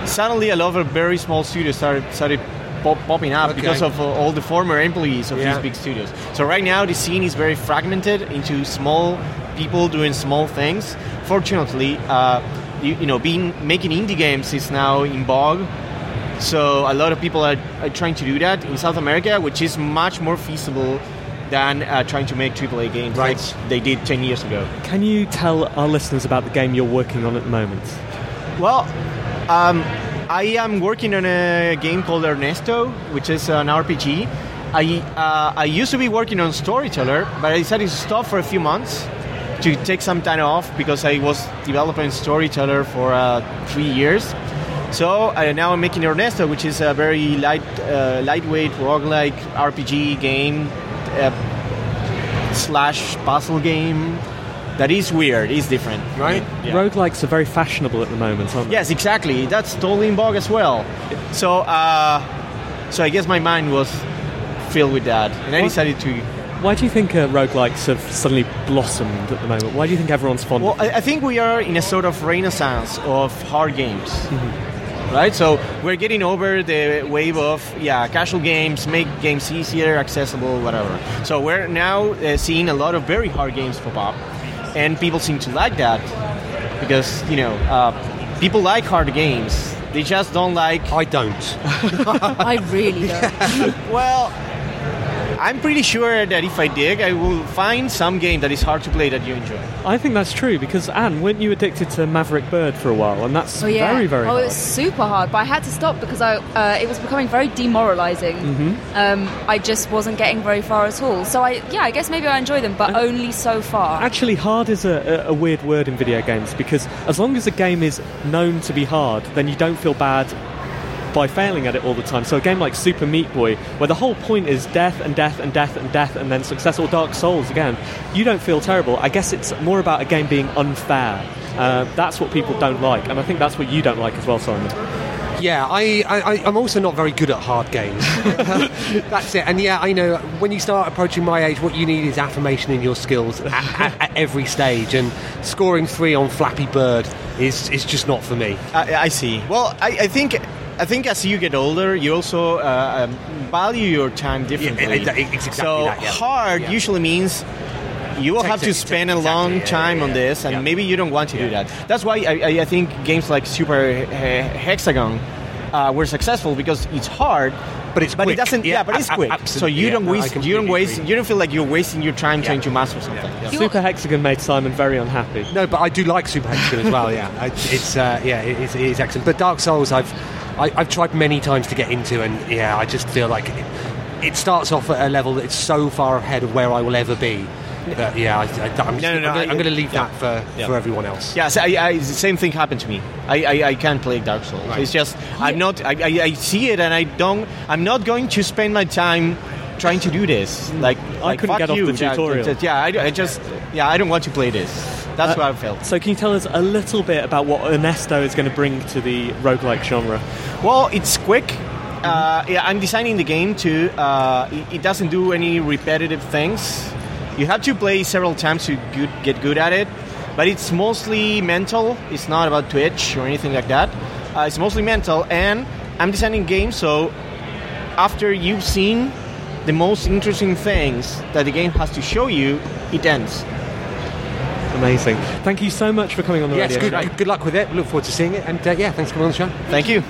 suddenly a lot of very small studios started started pop- popping up Okay. because of uh, all the former employees of Yeah. these big studios. So right now the scene is very fragmented into small people doing small things. Fortunately, uh, you, you know, being making indie games is now in vogue. So a lot of people are, are trying to do that in South America, which is much more feasible than uh, trying to make AAA games Right. like they did 10 years ago. Can you tell our listeners about the game you're working on at the moment? Well, um, I am working on a game called Ernesto, which is an RPG. I uh, I used to be working on Storyteller, but I decided to stop for a few months to take some time off because I was developing Storyteller for uh, three years. So uh, now I'm making Ernesto, which is a very light, uh, lightweight roguelike RPG game uh, slash puzzle game. That is weird. Is different, Right. Yeah. Roguelikes are very fashionable at the moment, aren't they? Yes, exactly. That's totally in vogue as well. So, uh, So I guess my mind was filled with that, and I decided to. Why do you think uh, roguelikes have suddenly blossomed at the moment? Why do you think everyone's fond Well, of I, I think we are in a sort of renaissance of hard games. Mm-hmm. Right, so we're getting over the wave of yeah casual games, make games easier, accessible, whatever. So we're now uh, seeing a lot of very hard games for pop up, and people seem to like that because you know uh, people like hard games. They just don't like. I don't. I really don't. well, I'm pretty sure that if I dig, I will find some game that is hard to play that you enjoy. I think that's true because Anne, weren't you addicted to Maverick Bird for a while? And that's Oh yeah. very, very oh, hard. it was super hard, but I had to stop because I uh, it was becoming very demoralising. Mhm. Um, I just wasn't getting very far at all. So I yeah, I guess maybe I enjoy them, but only so far. Actually, hard is a, a, a weird word in video games because as long as a game is known to be hard, then you don't feel bad by failing at it all the time. So a game like Super Meat Boy, where the whole point is death and death and death and death and then success, or Dark Souls again, you don't feel terrible. I guess it's more about a game being unfair. Uh, that's what people don't like, and I think that's what you don't like as well, Simon. Yeah, I, I, I- I'm also not very good at hard games. That's it. And yeah, I know when you start approaching my age, what you need is affirmation in your skills at, at, at every stage. And scoring three on Flappy Bird is, is just not for me. I, I see. Well, I, I think I think as you get older, you also uh, um, value your time differently. it- it- it's exactly so that, yeah. hard Yeah. usually means you will have to spend a exactly, long yeah, time yeah, on this, and maybe you don't want to do that. That's why I, I, I think games like Super Hexagon uh, were successful because it's hard. But it's but quick. it doesn't. Yeah, Yeah, but it's a- a- quick. so you yeah. don't No, waste. you don't waste. agree. You don't feel like you're wasting your time trying to master something. Super Hexagon made Simon very unhappy. No, but I do like Super Hexagon as well. Yeah, I, it's uh, yeah, it is, it is excellent. But Dark Souls, I've I, I've tried many times to get into, and yeah, I just feel like it, it starts off at a level that's so far ahead of where I will ever be. But yeah, I, I, I'm, just, No, no, no, I'm, going to leave yeah. that for, Yeah. for everyone else. Yeah, so I, I, the same thing happened to me. I, I, I can't play Dark Souls. Right. It's just I'm not. I, I, I see it and I don't. I'm not going to spend my time trying to do this. Like I like, couldn't fuck get off you. the Yeah, tutorial. that- Yeah, I, I just yeah I don't want to play this. That's Uh, what I felt. So, can you tell us a little bit about what Ernesto is going to bring to the roguelike genre? Well, it's quick. Uh, yeah, I'm designing the game to. Uh, it, it doesn't do any repetitive things. You have to play several times to good, get good at it, but it's mostly mental. It's not about Twitch or anything like that. Uh, it's mostly mental, and I'm designing games so after you've seen the most interesting things that the game has to show you, it ends. Amazing. Thank you so much for coming on the Yes, radio good, show. good, good luck with it. We look forward to seeing it. And uh, yeah, thanks for coming on the show. Thank you.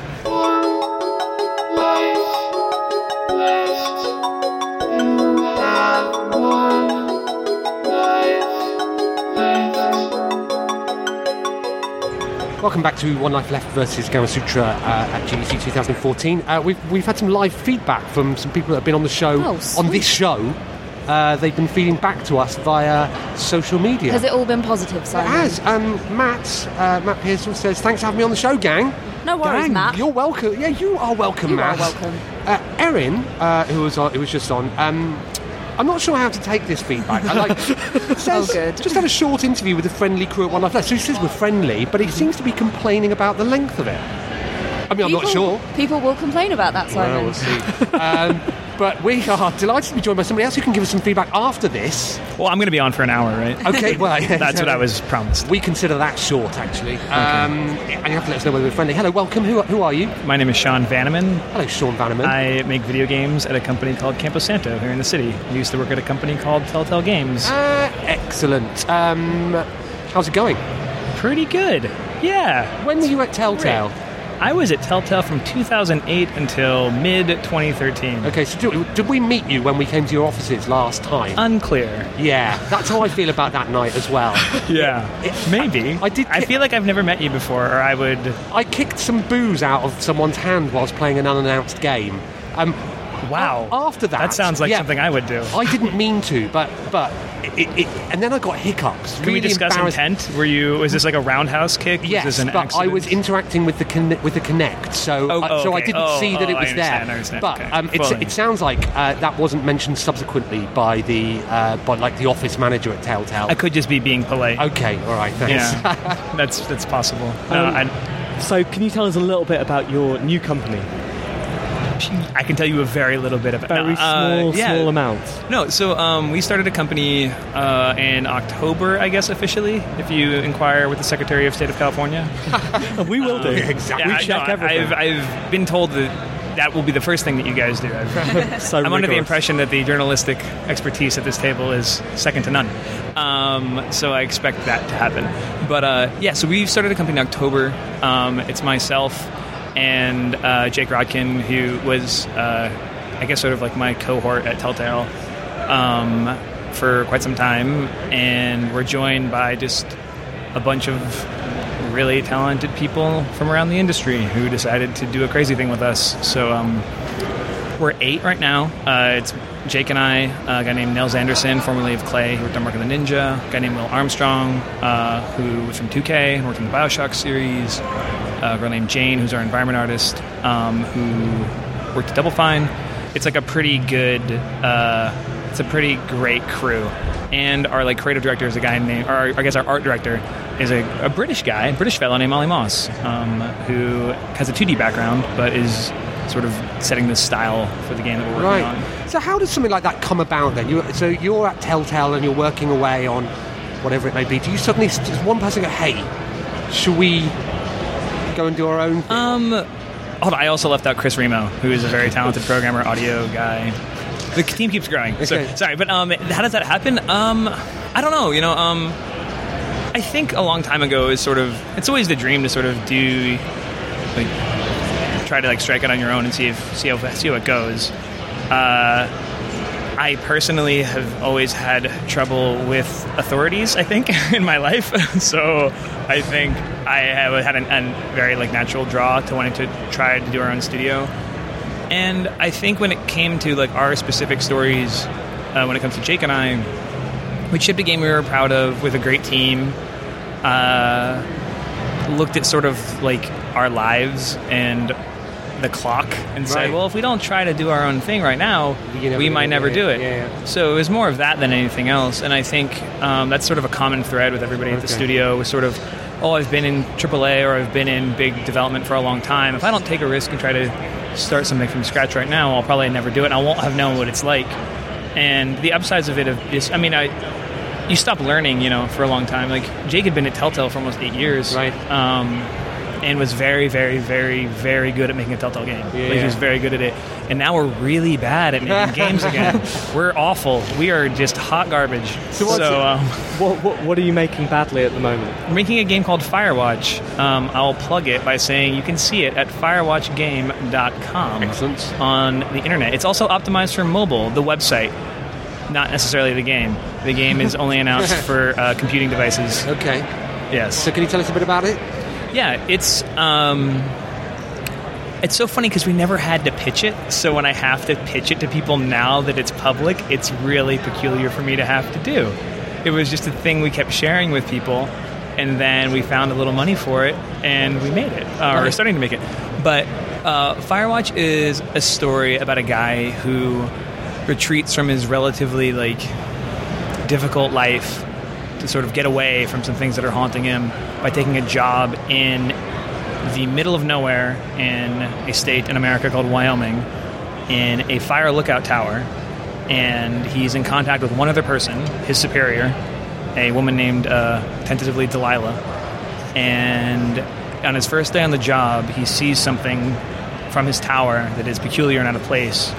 Welcome back to One Life Left versus Gamasutra uh, at GDC 2014. Uh, we've, we've had some live feedback from some people that have been on the show, Oh, on this show. Uh, they've been feeding back to us via social media. Has it all been positive, Simon? It has. Um, Matt, uh, Matt Pearson says, thanks for having me on the show, gang. No worries, gang, Matt. You're welcome. Yeah, you are welcome, Matt. You are welcome. Uh, Erin, uh, who was on, who was just on, um, I'm not sure how to take this feedback. I like, says, Oh, good. Just had a short interview with a friendly crew at One Life Left. So he says we're friendly, but he seems to be complaining about the length of it. I mean, I'm not People- sure. People will complain about that, Simon. Well, we'll see. um, but we are delighted to be joined by somebody else who can give us some feedback after this. Well, I'm going to be on for an hour, right? Okay, well, that's what I was promised. We consider that short, actually. Um, and you have to let us know whether we're friendly. Hello, welcome. Who, who are you? My name is Sean Vanaman. Hello, Sean Vanaman. I make video games at a company called Campo Santo here in the city. I used to work at a company called Telltale Games. Uh, excellent. Um, how's it going? Pretty good. Yeah. When were you at Telltale? I was at Telltale from 2008 until mid 2013. Okay, so did, did we meet you when we came to your offices last time? Unclear. Yeah, that's how I feel about that night as well. Yeah. Maybe. I did. I feel like I've never met you before, or I would. I kicked some booze out of someone's hand whilst playing an unannounced game. Um, Wow. After that, That sounds like yeah, something I would do. I didn't mean to, but but it, it, and then I got hiccups. Can really we discuss embarrassing- intent? Were you? Was this like a roundhouse kick? Was Yes, this an but I was interacting with the con- with the Kinect, so Oh, I, so I didn't Oh, see that it oh, I was understand, there. I understand. But Okay. um, it's, it sounds like uh, that wasn't mentioned subsequently by the uh, by like the office manager at Telltale. I could just be being polite. Okay, all right, thanks. Yeah, that's that's possible. No, Um, I, So, can you tell us a little bit about your new company? Actually, I can tell you a very little bit about Very uh, small, yeah. small amounts. No, so um, we started a company uh, in October, I guess officially. If you inquire with the Secretary of State of California, we will do. Exactly. We Yeah, check no, everything. I've, I've been told that that will be the first thing that you guys do. So I'm under the impression that the journalistic expertise at this table is second to none. Um, so I expect that to happen. But uh, yeah, so we've started a company in October. Um, it's myself and uh, Jake Rodkin, who was, uh, I guess, sort of like my cohort at Telltale um, for quite some time. And we're joined by just a bunch of really talented people from around the industry who decided to do a crazy thing with us. So um, we're eight right now. Uh, it's Jake and I, a guy named Nels Anderson, formerly of Klei, who worked on Mark of the Ninja, a guy named Will Armstrong, uh, who was from 2K and worked on the Bioshock series, a girl named Jane, who's our environment artist, um, who worked at Double Fine. It's like a pretty good, uh, it's a pretty great crew. And our like creative director is a guy named, or I guess our art director is a, a British guy, a British fellow named Olly Moss, um, who has a 2D background, but is sort of setting the style for the game that we're working on. Right. So how does something like that come about then? You, so you're at Telltale and you're working away on whatever it may be. Do you suddenly, does one person go, hey, should we go and do our own thing? Um, hold on, I also left out Chris Remo, who is a very talented programmer, audio guy. The team keeps growing. So sorry, but um, how does that happen? Um, I don't know. You know, um, I think a long time ago is sort of it's always the dream to sort of do like try to like strike it on your own and see if see how see how it goes. Uh, I personally have always had trouble with authorities. I think in my life, so I think I have had a very like natural draw to wanting to try to do our own studio. And I think when it came to like our specific stories, uh, when it comes to Jake and I, we shipped a game we were proud of with a great team. Uh, looked at sort of like our lives and the clock and said, Right. well, if we don't try to do our own thing right now, we might never do it. yeah, yeah. So it was more of that than anything else. And I think um, that's sort of a common thread with everybody at the studio was sort of, oh, I've been in AAA or I've been in big development for a long time. If I don't take a risk and try to start something from scratch right now, I'll probably never do it and I won't have known what it's like. And the upsides of it, it is, I mean, I, you stop learning, you know, for a long time. Like Jake had been at Telltale for almost eight years, right? Um, and was very, very, very, very good at making a Telltale game. Like, he was very good at it. And now we're really bad at making games again. We're awful. We are just hot garbage. So So, what's it- um, what, what, what are you making badly at the moment? we're making a game called Firewatch. Um, I'll plug it by saying you can see it at firewatchgame.com Excellent. on the internet. It's also optimized for mobile, the website, not necessarily the game. The game is only announced for uh, computing devices. Okay. Yes. So can you tell us a bit about it? Yeah, it's um, it's so funny because we never had to pitch it. So when I have to pitch it to people now that it's public, it's really peculiar for me to have to do. It was just a thing we kept sharing with people, and then we found a little money for it, and we made it, or Right. starting to make it. But uh, Firewatch is a story about a guy who retreats from his relatively like difficult life to sort of get away from some things that are haunting him by taking a job in the middle of nowhere in a state in America called Wyoming in a fire lookout tower. And he's in contact with one other person, his superior, a woman named uh, tentatively Delilah. And on his first day on the job, he sees something from his tower that is peculiar and out of place.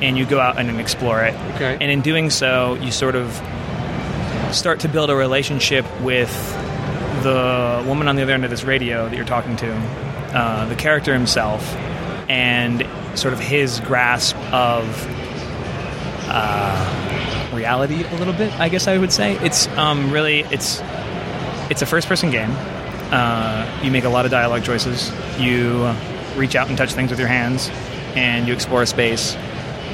And you go out and explore it. Okay. And in doing so, you sort of start to build a relationship with the woman on the other end of this radio that you're talking to, uh, the character himself, and sort of his grasp of uh, reality a little bit. I guess I would say it's um, really it's it's a first-person game. Uh, you make a lot of dialogue choices. You reach out and touch things with your hands, and you explore a space.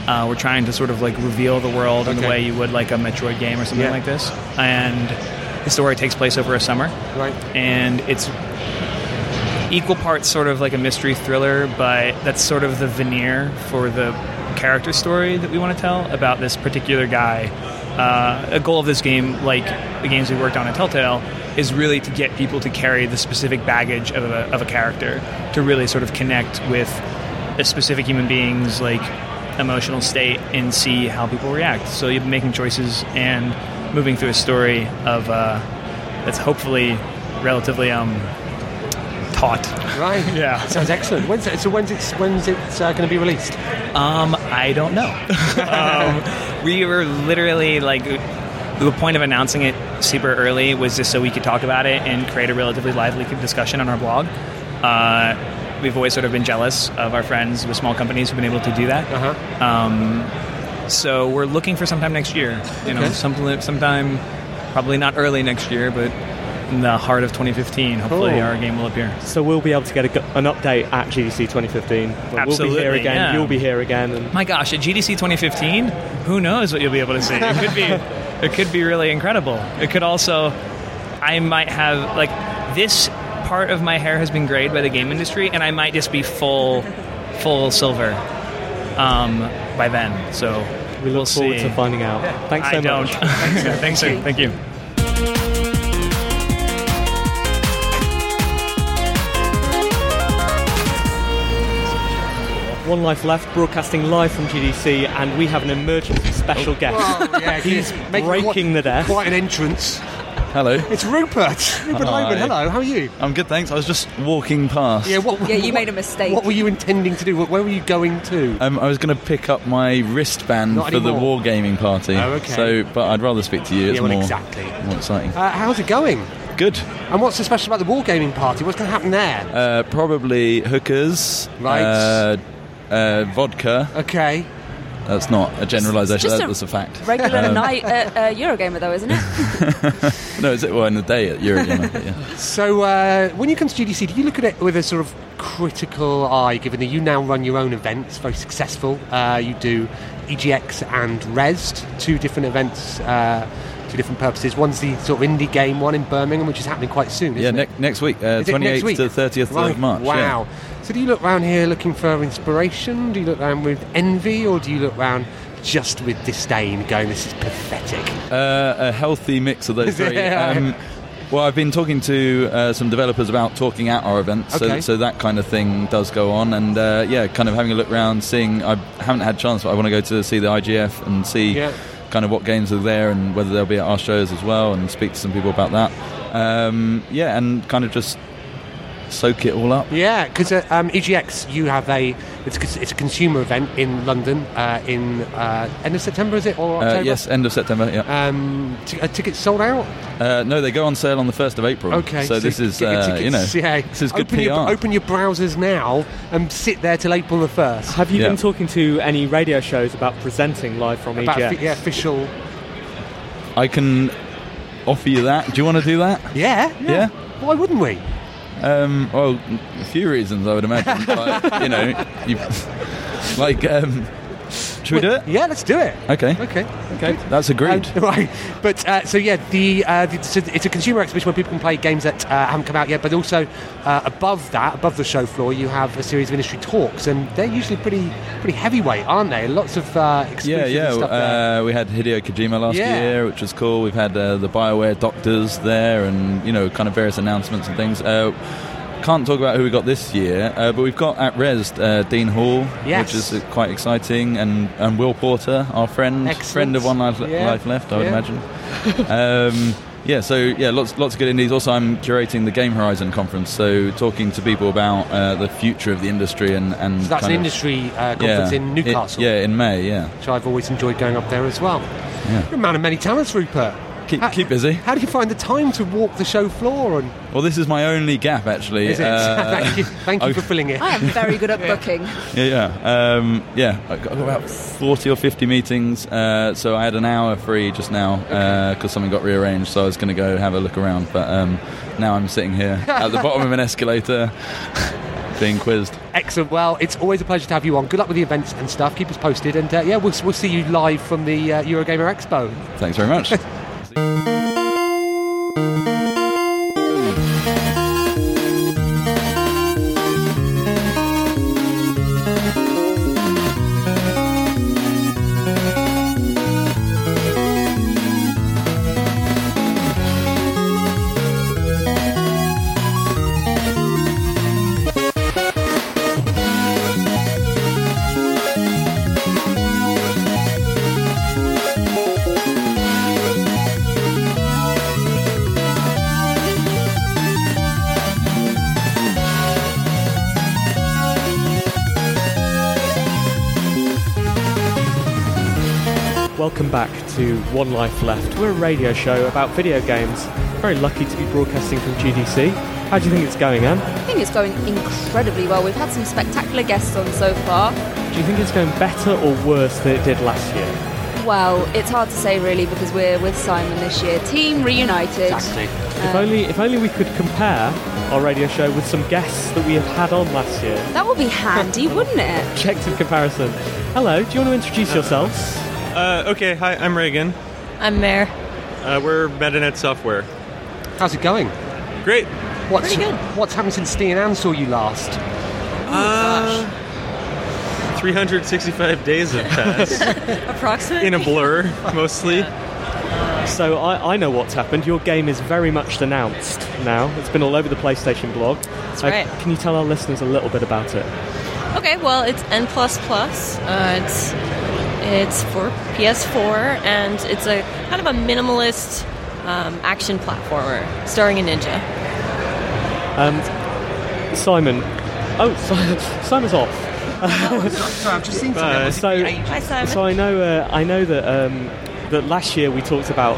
Uh, we're trying to sort of like reveal the world in the way you would like a Metroid game or something Yeah. like this. And the story takes place over a summer, Right. and it's equal parts sort of like a mystery thriller, but that's sort of the veneer for the character story that we want to tell about this particular guy. Uh, a goal of this game, like the games we worked on at Telltale, is really to get people to carry the specific baggage of a, of a character, to really sort of connect with a specific human being's like emotional state and see how people react. So you're making choices and moving through a story of uh, that's hopefully relatively um, taut. Right. Yeah. Sounds excellent. When's it, so when's it when's it uh, going to be released? Um, I don't know. um, we were literally like the point of announcing it super early was just so we could talk about it and create a relatively lively discussion on our blog. Uh, we've always sort of been jealous of our friends with small companies who've been able to do that. Uh-huh. Um, so we're looking for sometime next year. You know, Okay. sometime, sometime probably not early next year, but in the heart of 2015, hopefully Cool. our game will appear. So we'll be able to get a, an update at GDC 2015. But we'll be Absolutely, here again. yeah. You'll be here again. And My gosh, at GDC 2015, who knows what you'll be able to see? It could be, it could be really incredible. It could also, I might have like this part of my hair has been grayed by the game industry, and I might just be full, full silver um, by then. So we look we'll forward see. to finding out. Thanks so I don't. much. Thanks, sir. Thank you. One Life Left, broadcasting live from GDC, and we have an emergency special guest. Well, yeah, He's breaking quite- the desk. Quite an entrance. Hello. It's Rupert. Rupert Hi. Loman. Hello. How are you? I'm good, thanks. I was just walking past. Yeah. What? Yeah, you what- made a mistake. What were you intending to do? Where were you going to? Um, I was going to pick up my wristband Not for the wargaming party. Oh, okay. So, but I'd rather speak to you. It's Yeah, well, more, exactly. more exciting. Uh, how's it going? Good. And what's so special about the wargaming party? What's going to happen there? Uh, probably hookers. Right. Uh, uh, vodka. Okay. That's not a generalisation. That a was a fact. Regular Um, night at uh, Eurogamer, though, isn't it? No, is it well in the day at Eurogamer? yeah. So, uh, when you come to GDC, do you look at it with a sort of critical eye, given that you now run your own events, very successful? Uh, you do EGX and Rezzed, two different events, different purposes. One's the sort of indie game one in Birmingham, which is happening quite soon, Yeah, ne- next week, uh, Is it next 28th week? to 30th Right, of March. yeah. Wow. So, do you look around here looking for inspiration? Do you look around with envy, or do you look around just with disdain, going, this is pathetic? Uh, a healthy mix of those three. Yeah. Um, well, I've been talking to uh, some developers about talking at our events, Okay. so, so that kind of thing does go on. And uh, yeah, kind of having a look around, seeing. I haven't had a chance, but I want to go to see the IGF and see Yeah. Kind of what games are there and whether they'll be at our shows as well, and speak to some people about that. Um, yeah, and kind of just soak it all up. Yeah, because uh, um, EGX, you have a it's, a- it's a consumer event in London uh, in uh, end of September, is it or Uh, October? yes, end of September. Yeah. Um, t- uh, tickets sold out. Uh, no, they go on sale on the first of April. Okay, So, this is uh, tickets, you know yeah. this is good open PR. Your, open your browsers now and sit there till April the first. Have you Yeah. been talking to any radio shows about presenting live from About EGX? fi- yeah, official. I can offer you that. Do you want to do that? Yeah, Yeah. Why wouldn't we? Um, well, a few reasons I would imagine. but, you know, you, like, um, should we do it? Yeah, let's do it. Okay. Okay. Okay. That's agreed. Um, right, but uh, so yeah, the, uh, the so it's a consumer exhibition where people can play games that uh, haven't come out yet. But also uh, above that, above the show floor, you have a series of industry talks, and they're usually pretty pretty heavyweight, aren't they? Lots of uh, yeah, yeah. stuff there. Uh, we had Hideo Kojima last Yeah. year, which was cool. We've had uh, the Bioware doctors there, and you know, kind of various announcements and things. Can't talk about who we got this year, uh, but we've got at Res uh, Dean Hall, Yes. which is uh, quite exciting, and, and Will Porter, our friend, Excellent. friend of One Life, Yeah. Life Left, I would Yeah. imagine. um, yeah, so yeah, lots lots of good indies. Also, I'm curating the Game Horizon conference, so talking to people about uh, the future of the industry and and So that's an of- industry uh, conference yeah, in Newcastle. It- yeah, in May. Yeah, which I've always enjoyed going up there as well. Yeah. You're a man of many talents, Rupert. Keep keep busy. How do you find the time to walk the show floor? And Well, this is my only gap actually. is it? Uh, thank you, thank you I- for filling it. I am very good at booking. Yeah, yeah, um, yeah. I got, I got about forty or fifty meetings, uh, so I had an hour free just now because something got rearranged. So I was going to go have a look around, but um, now I'm sitting here at the bottom of an escalator, being quizzed. Excellent. Well, it's always a pleasure to have you on. Good luck with the events and stuff. Keep us posted, and uh, yeah, we'll, we'll see you live from the uh, Eurogamer Expo. Thanks very much. Welcome One Life Left. We're a radio show about video games. Very lucky to be broadcasting from GDC. How do you think it's going, Anne? I think it's going incredibly well. We've had some spectacular guests on so far. Do you think it's going better or worse than it did last year? Well, it's hard to say really because we're with Simon this year. Team reunited. Exactly. if only if only we could compare our radio show with some guests that we have had on last year. That would be handy, wouldn't it? Objective comparison. Hello, do you want to introduce yourselves? Uh, okay, hi, I'm Reagan. I'm Mare. Uh, we're Metanet Software. How's it going? Great. What's, Pretty good. What's happened since Steve and Anne saw you last? Uh, 365 days have passed. Approximately. In a blur, mostly. So I, I know what's happened. Your game is very much announced now. It's been all over the PlayStation blog. That's Uh, right. Can you tell our listeners a little bit about it? Okay, well, it's N++. Uh, it's it's for PS4, and it's a kind of a minimalist um, action platformer starring a ninja. Um, Simon. Oh, Simon, Simon's off. Sorry, I've just seen Uh, so, Hi, Simon. so I know, uh, I know that um, that last year we talked about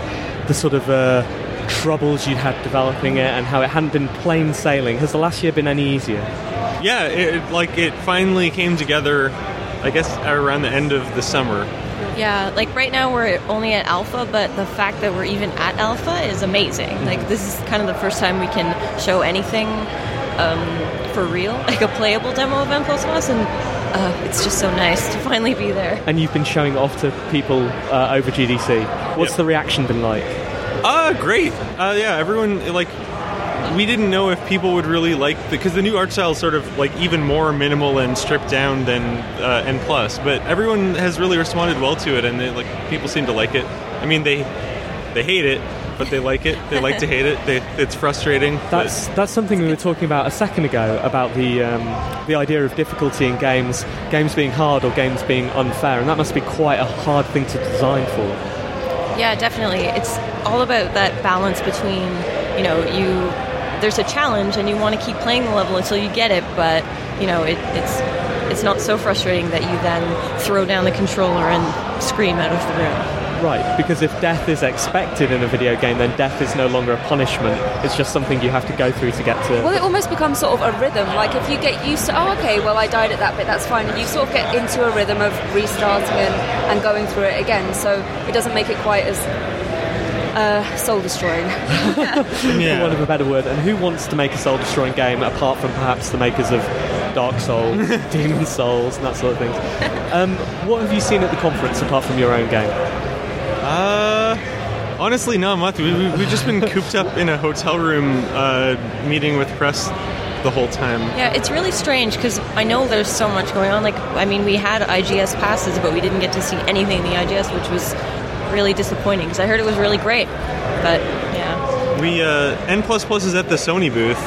the sort of uh, troubles you'd had developing it and how it hadn't been plain sailing. Has the last year been any easier? Yeah, it, it- like it finally came together, I guess, around the end of the summer. Yeah, like right now we're only at alpha, but the fact that we're even at alpha is amazing. Mm-hmm. Like this is kind of the first time we can show anything um, for real, like a playable demo of N++, and uh, it's just so nice to finally be there. And you've been showing off to people uh, over GDC. What's Yep. the reaction been like? Uh, great. Uh, yeah, everyone, like, we didn't know if people would really like because the new art style is sort of like even more minimal and stripped down than uh, N plus, but everyone has really responded well to it, and they, like people seem to like it. I mean, they they hate it, but they like it. They like to hate it. They, it's frustrating. That's that's something we were talking about a second ago about the um, the idea of difficulty in games, games being hard or games being unfair, and that must be quite a hard thing to design for. Yeah, definitely. It's all about that balance between, you know, you there's a challenge and you want to keep playing the level until you get it, but you know, it, it's it's not so frustrating that you then throw down the controller and scream out of the room. Right, because if death is expected in a video game, then death is no longer a punishment. It's just something you have to go through to get to. Well, it almost becomes sort of a rhythm. Like if you get used to, oh, okay, well, I died at that bit, that's fine. And you sort of get into a rhythm of restarting and, and going through it again. So it doesn't make it quite as uh, soul destroying. for want of a better word. And who wants to make a soul destroying game apart from perhaps the makers of Dark Souls, Demon Souls, and that sort of thing? Um, what have you seen at the conference apart from your own game? Uh, honestly, not much. We, we, we've just been cooped up in a hotel room, uh, meeting with press the whole time. Yeah, it's really strange because I know there's so much going on. Like, I mean, we had IGS passes, but we didn't get to see anything in the IGS, which was really disappointing because I heard it was really great. But yeah, We uh, N plus plus is at the Sony booth,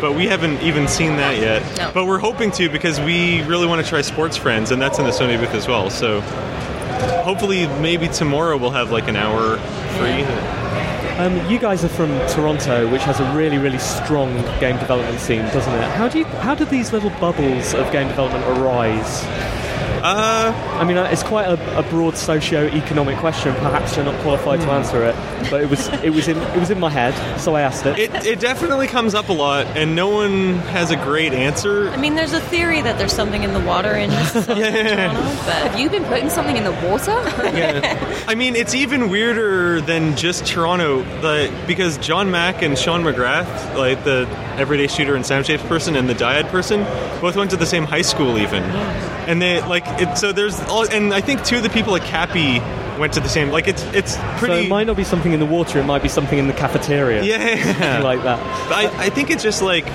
but we haven't even seen that yet. No. But we're hoping to because we really want to try Sports Friends, and that's in the Sony booth as well. So hopefully, maybe tomorrow we'll have like an hour free. Um, you guys are from Toronto, which has a really, really strong game development scene, doesn't it? How do you, how do these little bubbles of game development arise? Uh, I mean, uh, it's quite a, a broad socio-economic question. Perhaps you're not qualified to answer it, but it was it was in it was in my head, so I asked it. It, it definitely comes up a lot, and no one has a great answer. I mean, there's a theory that there's something in the water in yeah. Toronto, but have you been putting something in the water? yeah. I mean, it's even weirder than just Toronto, the, because John Mak and Shawn McGrath, like the everyday shooter and sound shapes person and the dyad person, both went to the same high school, even. And they like it. So there's all, and I think two of the people at Capy went to the same. Like it's it's pretty. So it might not be something in the water; it might be something in the cafeteria. Yeah. Something like that. But I, I think it's just like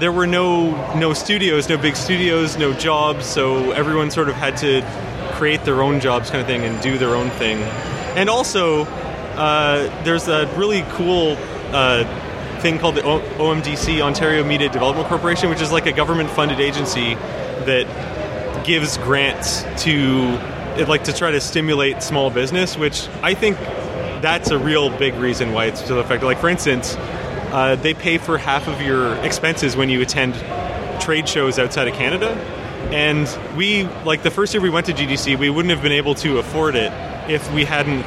there were no no studios, no big studios, no jobs, so everyone sort of had to create their own jobs, kind of thing, and do their own thing. And also, uh, there's a really cool uh, thing called the o- OMDC, Ontario Media Development Corporation, which is like a government-funded agency that gives grants to like to try to stimulate small business, which I think that's a real big reason why it's so effective. Like for instance, uh, they pay for half of your expenses when you attend trade shows outside of Canada. And we, like the first year we went to GDC, we wouldn't have been able to afford it if we hadn't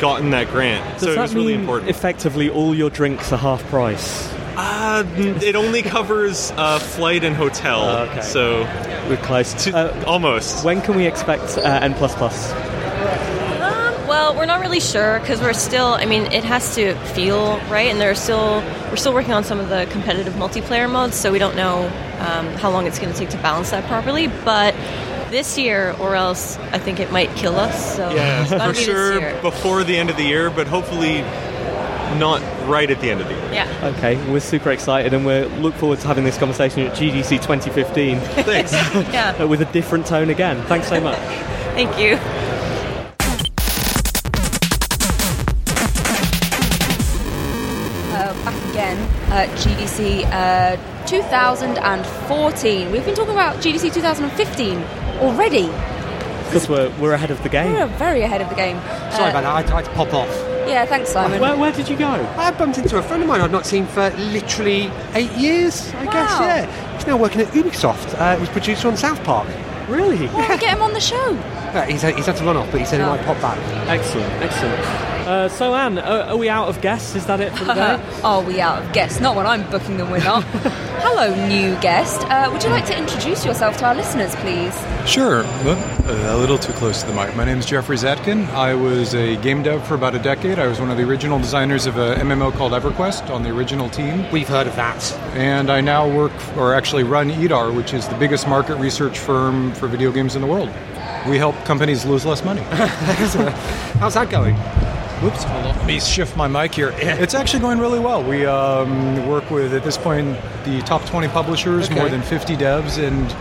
gotten that grant. Does so it that was really important. effectively all your drinks are half price? Uh, it only covers uh, flight and hotel. Oh, okay. So we're close. To, almost. When can we expect uh, N++? Um, well, we're not really sure because we're still. I mean, it has to feel right, and there are still we're still working on some of the competitive multiplayer modes, so we don't know um, how long it's going to take to balance that properly. But this year, or else I think it might kill us. So Yeah, for be sure before the end of the year, but hopefully not right at the end of the year. Yeah. Okay, we're super excited and we look forward to having this conversation at GDC 2015. Thanks. yeah. with a different tone again. Thanks so much. Thank you. uh, back again at GDC uh, 2014. We've been talking about GDC 2015 already. Because we're, we're ahead of the game. We're very ahead of the game. Sorry Uh, about that. I tried to pop off. Yeah, thanks, Simon. Where, where did you go? I bumped into a friend of mine I've not seen for literally eight years, I guess, Wow. yeah. He's now working at Ubisoft. Uh, he was producer on South Park. Really? Why don't we get him on the show? Uh, he's, he's had to run off, but he said he Oh. might pop back. Excellent, excellent. Uh, so, Anne, uh, are we out of guests? Is that it for the day? Are we out of guests? Not when I'm booking them, we're not. Hello, new guest. Uh, would you like to introduce yourself to our listeners, please? Sure. A little too close to the mic. My name is Geoffrey Zatkin. I was a game dev for about a decade. I was one of the original designers of a MMO called EverQuest on the original team. We've heard of that. And I now work, or actually run EEDAR, which is the biggest market research firm for video games in the world. We help companies lose less money. How's that going? Whoops. Let me shift my mic here. It's actually going really well. We um, work with, at this point, the top 20 publishers, Okay. more than 50 devs, and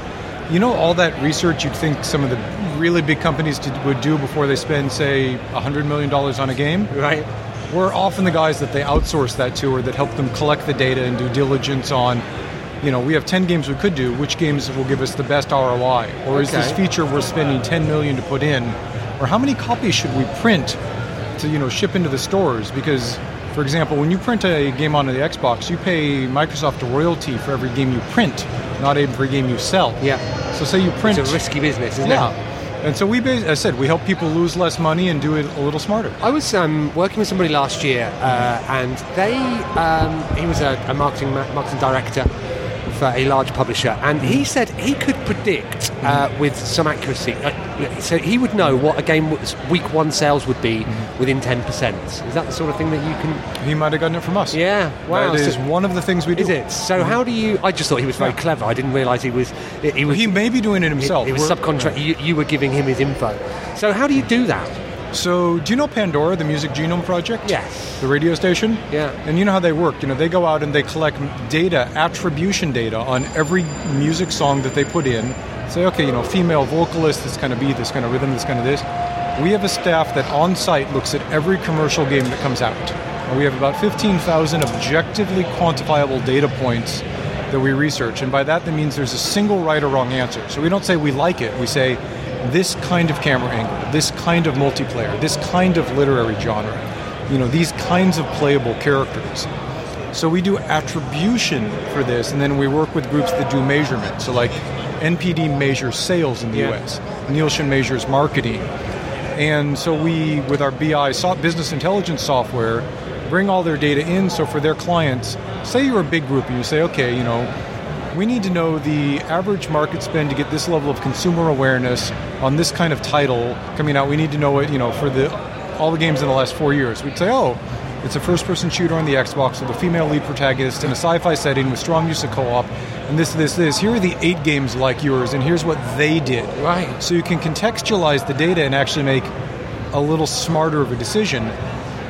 you know, all that research you'd think some of the really big companies would do before they spend, say, $100 million on a game? Right. We're often the guys that they outsource that to or that help them collect the data and do diligence on. You know, we have 10 games we could do. Which games will give us the best ROI? Or is this feature we're spending 10 million to put in? Or how many copies should we print to you know ship into the stores because for example when you print a game onto the xbox you pay microsoft a royalty for every game you print not every game you sell yeah so say you print It's a risky business, isn't yeah. it? and so we as i said we help people lose less money and do it a little smarter I was um, working with somebody last year, uh, and they um, he was a, a marketing marketing director for a large publisher, and he said he could predict uh, with some accuracy. Uh, so he would know what a game week one sales would be within ten percent. Is that the sort of thing that you can? he might have gotten it from us Yeah, wow. that is so- one of the things we do Is it? So how do you? I just thought he was very clever. I didn't realise he was. He, was, he may be doing it himself It, was subcontract. You, you were giving him his info. So how do you do that? So, do you know Pandora, the Music Genome Project? Yes. The radio station? Yeah. And you know how they work. You know, they go out and they collect data, attribution data on every music song that they put in. Say, okay, you know, female vocalist, this kind of beat, this kind of rhythm, this kind of this. We have a staff that on site looks at every commercial game that comes out. And we have about 15,000 objectively quantifiable data points that we research. And by that, that means there's a single right or wrong answer. So we don't say we like it, we say this kind of camera angle, this kind of multiplayer, this kind of literary genre, you know, these kinds of playable characters. So we do attribution for this, and then we work with groups that do measurement. So like NPD measures sales in the Yeah. U.S., Nielsen measures marketing, and so we, with our BI so- business intelligence software, bring all their data in. So for their clients, say you're a big group and you say, okay, you know, we need to know the average market spend to get this level of consumer awareness on this kind of title coming out. We need to know it, you know, for the all the games in the last four years. We'd say, oh, it's a first-person shooter on the Xbox with a female lead protagonist in a sci-fi setting with strong use of co-op, and this, this, this. Here are the eight games like yours, and here's what they did. Right. So you can contextualize the data and actually make a little smarter of a decision,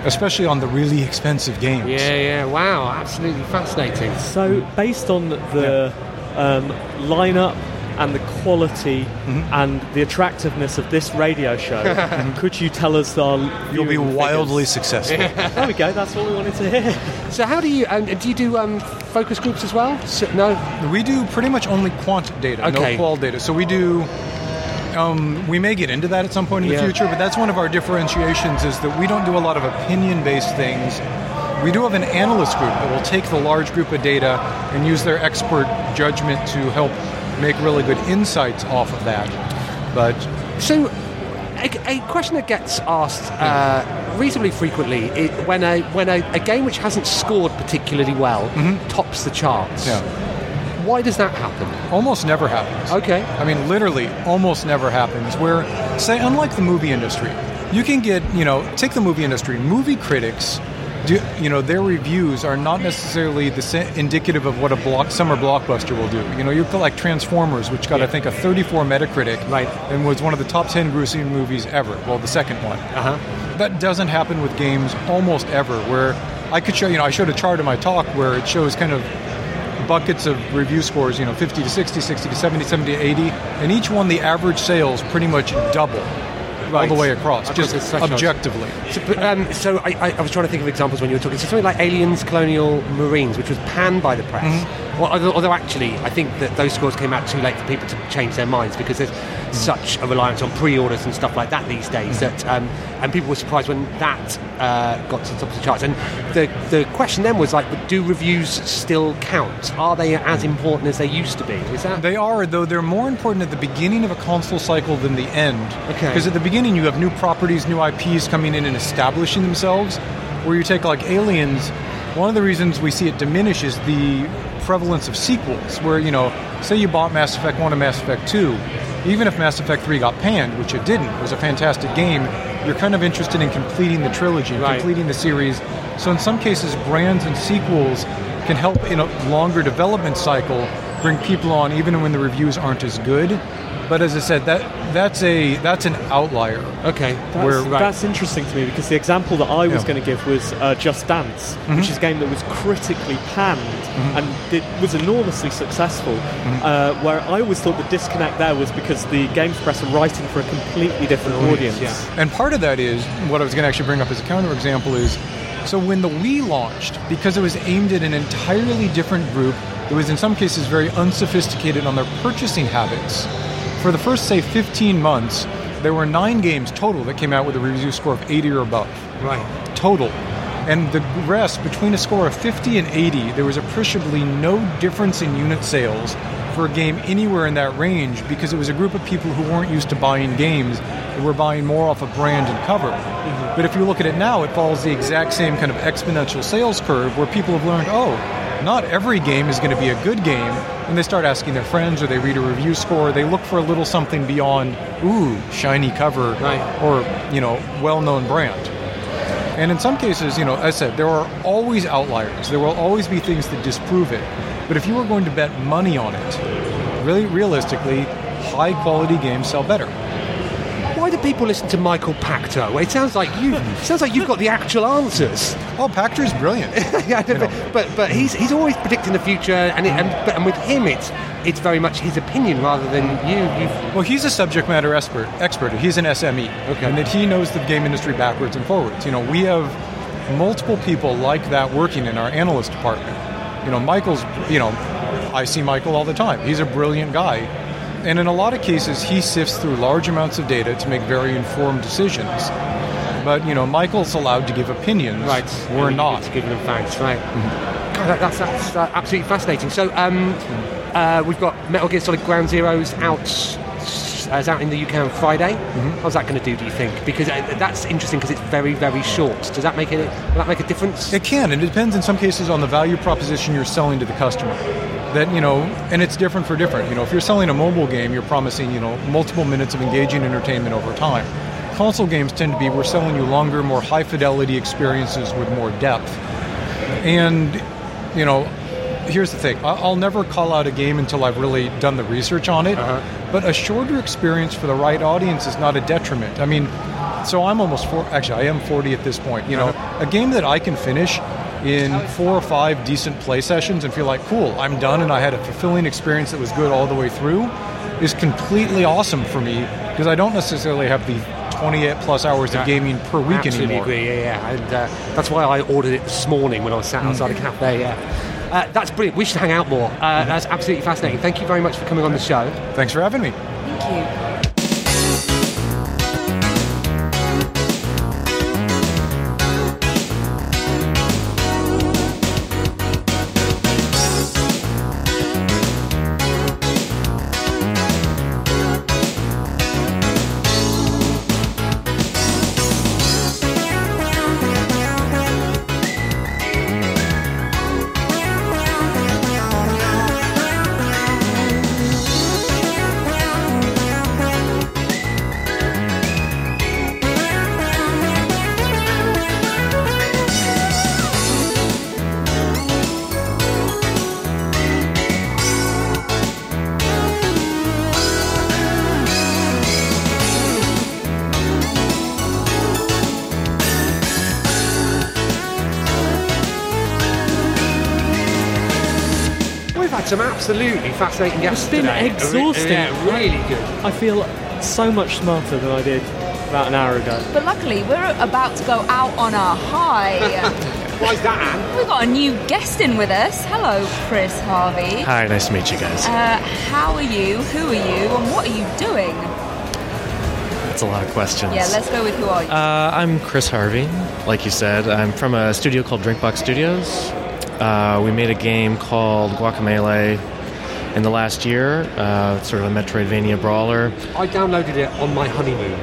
especially on the really expensive games. Yeah, yeah. Wow, absolutely fascinating. So, based on the um, lineup and the quality Mm-hmm. and the attractiveness of this radio show, could you tell us our You'll be wildly figures? successful. there we go. That's what we wanted to hear. So how do you? Um, do you do um, focus groups as well? So, no. We do pretty much only quant data, Okay. no qual data. So we do. Um, we may get into that at some point in Yeah. the future, but that's one of our differentiations is that we don't do a lot of opinion-based things. We do have an analyst group that will take the large group of data and use their expert judgment to help make really good insights off of that. But So, a, a question that gets asked uh, reasonably frequently is when a when a, a game which hasn't scored particularly well tops the charts. Yeah. Why does that happen? Almost never happens. Okay. I mean, literally, almost never happens. Where, say, unlike the movie industry, you can get, you know, take the movie industry, movie critics. Do, you know their reviews are not necessarily the indicative of what a block summer blockbuster will do. You know, you look like Transformers, which got I think a 34 Metacritic, right, and was one of the top 10 grossing movies ever. Well, the second one. Uh-huh. That doesn't happen with games almost ever. Where I could show, you know, I showed a chart in my talk where it shows kind of buckets of review scores, you know, 50 to 60, 60 to 70, 70 to 80, and each one the average sales pretty much double all the way across, Across just objectively. So, but, um, so I, I, I was trying to think of examples when you were talking. So something like Aliens Colonial Marines, which was panned by the press. Mm-hmm. Well, although, actually, I think that those scores came out too late for people to change their minds because there's Mm. such a reliance on pre-orders and stuff like that these days. That um, and people were surprised when that uh, got to the top of the charts. And the the question then was like, do reviews still count? Are they as important as they used to be? Is that They are, though they're more important at the beginning of a console cycle than the end. Okay. Because at the beginning, you have new properties, new IPs coming in and establishing themselves. Where you take like Aliens, one of the reasons we see it diminish is the prevalence of sequels. Where you know, say you bought Mass Effect One and Mass Effect Two, even if Mass Effect Three got panned, which it didn't, it was a fantastic game. You're kind of interested in completing the trilogy, completing the series. So in some cases, brands and sequels can help in a longer development cycle bring people on even when the reviews aren't as good. But as I said, that that's a that's an outlier. Okay, That's, where that's interesting to me because the example that I was Yeah. going to give was uh, Just Dance, Mhm. which is a game that was critically panned Mhm. and it was enormously successful. Uh, where I always thought the disconnect there was because the games press are writing for a completely different audience. And part of that is what I was going to actually bring up as a counterexample is so when the Wii launched, because it was aimed at an entirely different group, it was in some cases very unsophisticated on their purchasing habits. For the first, say, 15 months, there were nine games total that came out with a review score of 80 or above. Right. Total. And the rest, between a score of 50 and 80, there was appreciably no difference in unit sales for a game anywhere in that range because it was a group of people who weren't used to buying games and were buying more off of brand and cover. Mm-hmm. But if you look at it now, it follows the exact same kind of exponential sales curve where people have learned, oh, not every game is going to be a good game. And they start asking their friends or they read a review score, they look for a little something beyond, ooh, shiny cover or, you know, well known brand. And in some cases, you know, as I said, there are always outliers. There will always be things that disprove it. But if you were going to bet money on it, really realistically, high quality games sell better. Do people listen to Michael Pachter? It sounds like you. sounds like you've got the actual answers. Oh, Pachter's brilliant. yeah, but, but but he's he's always predicting the future, and it, and, but, and with him, it's it's very much his opinion rather than you. Well, he's a subject matter expert. Expert. He's an SME, okay. and that he knows the game industry backwards and forwards. You know, we have multiple people like that working in our analyst department. You know, Michael's. You know, I see Michael all the time. He's a brilliant guy, and in a lot of cases, he sifts through large amounts of data to make very informed decisions. But you know, Michael's allowed to give opinions. Right. We're not. Giving them facts, right? God, that's that's uh, absolutely fascinating. So um, uh, we've got Metal Gear Solid Ground Zeroes out. Uh, is out in the UK on Friday. How's that going to do? Do you think? Because uh, that's interesting because it's very, very short. Does that make it? Will that make a difference? It can. And it depends in some cases on the value proposition you're selling to the customer. That you know, and it's different for different. You know, if you're selling a mobile game, you're promising you know multiple minutes of engaging entertainment over time. Console games tend to be we're selling you longer, more high fidelity experiences with more depth. And you know, here's the thing: I'll never call out a game until I've really done the research on it. Uh-huh. But a shorter experience for the right audience is not a detriment. I mean, so I'm almost four. Actually, I am 40 at this point. You know, uh-huh. a game that I can finish in four or five decent play sessions and feel like, cool, I'm done, and I had a fulfilling experience that was good all the way through, is completely awesome for me because I don't necessarily have the 28 plus hours of gaming per week Absolutely anymore. agree. Yeah, yeah. And uh, that's why I ordered it this morning when I was sat outside a cafe. Yeah. Uh, that's brilliant. We should hang out more. Uh, that's absolutely fascinating. Thank you very much for coming on the show. Thanks for having me. Thank you. Had some absolutely fascinating guests It's been today. exhausting. Yeah, really good. I feel so much smarter than I did about an hour ago. But luckily, we're about to go out on a high. Why's that, Anne? We've got a new guest in with us. Hello, Chris Harvey. Hi, nice to meet you guys. Uh, how are you? Who are you? And what are you doing? That's a lot of questions. Yeah, let's go with who are you? Uh, I'm Chris Harvey, like you said. I'm from a studio called Drinkbox Studios. Uh, we made a game called Guacamelee in the last year, uh, sort of a Metroidvania brawler. I downloaded it on my honeymoon.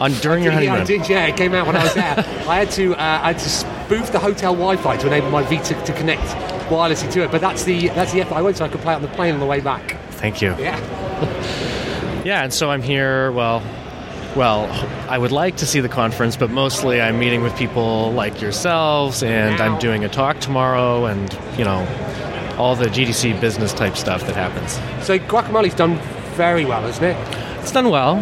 On during your Yeah, honeymoon. I did. Yeah, it came out when I was there. I had to, uh, I had to spoof the hotel Wi-Fi to enable my Vita to connect wirelessly to it. But that's the that's the effort I went so I could play it on the plane on the way back. Thank you. Yeah. Yeah, and so I'm here. Well, well, I would like to see the conference, but mostly I'm meeting with people like yourselves, and I'm doing a talk tomorrow, and you know, all the GDC business type stuff that happens. So Guacamelee's done very well, isn't it? It's done well.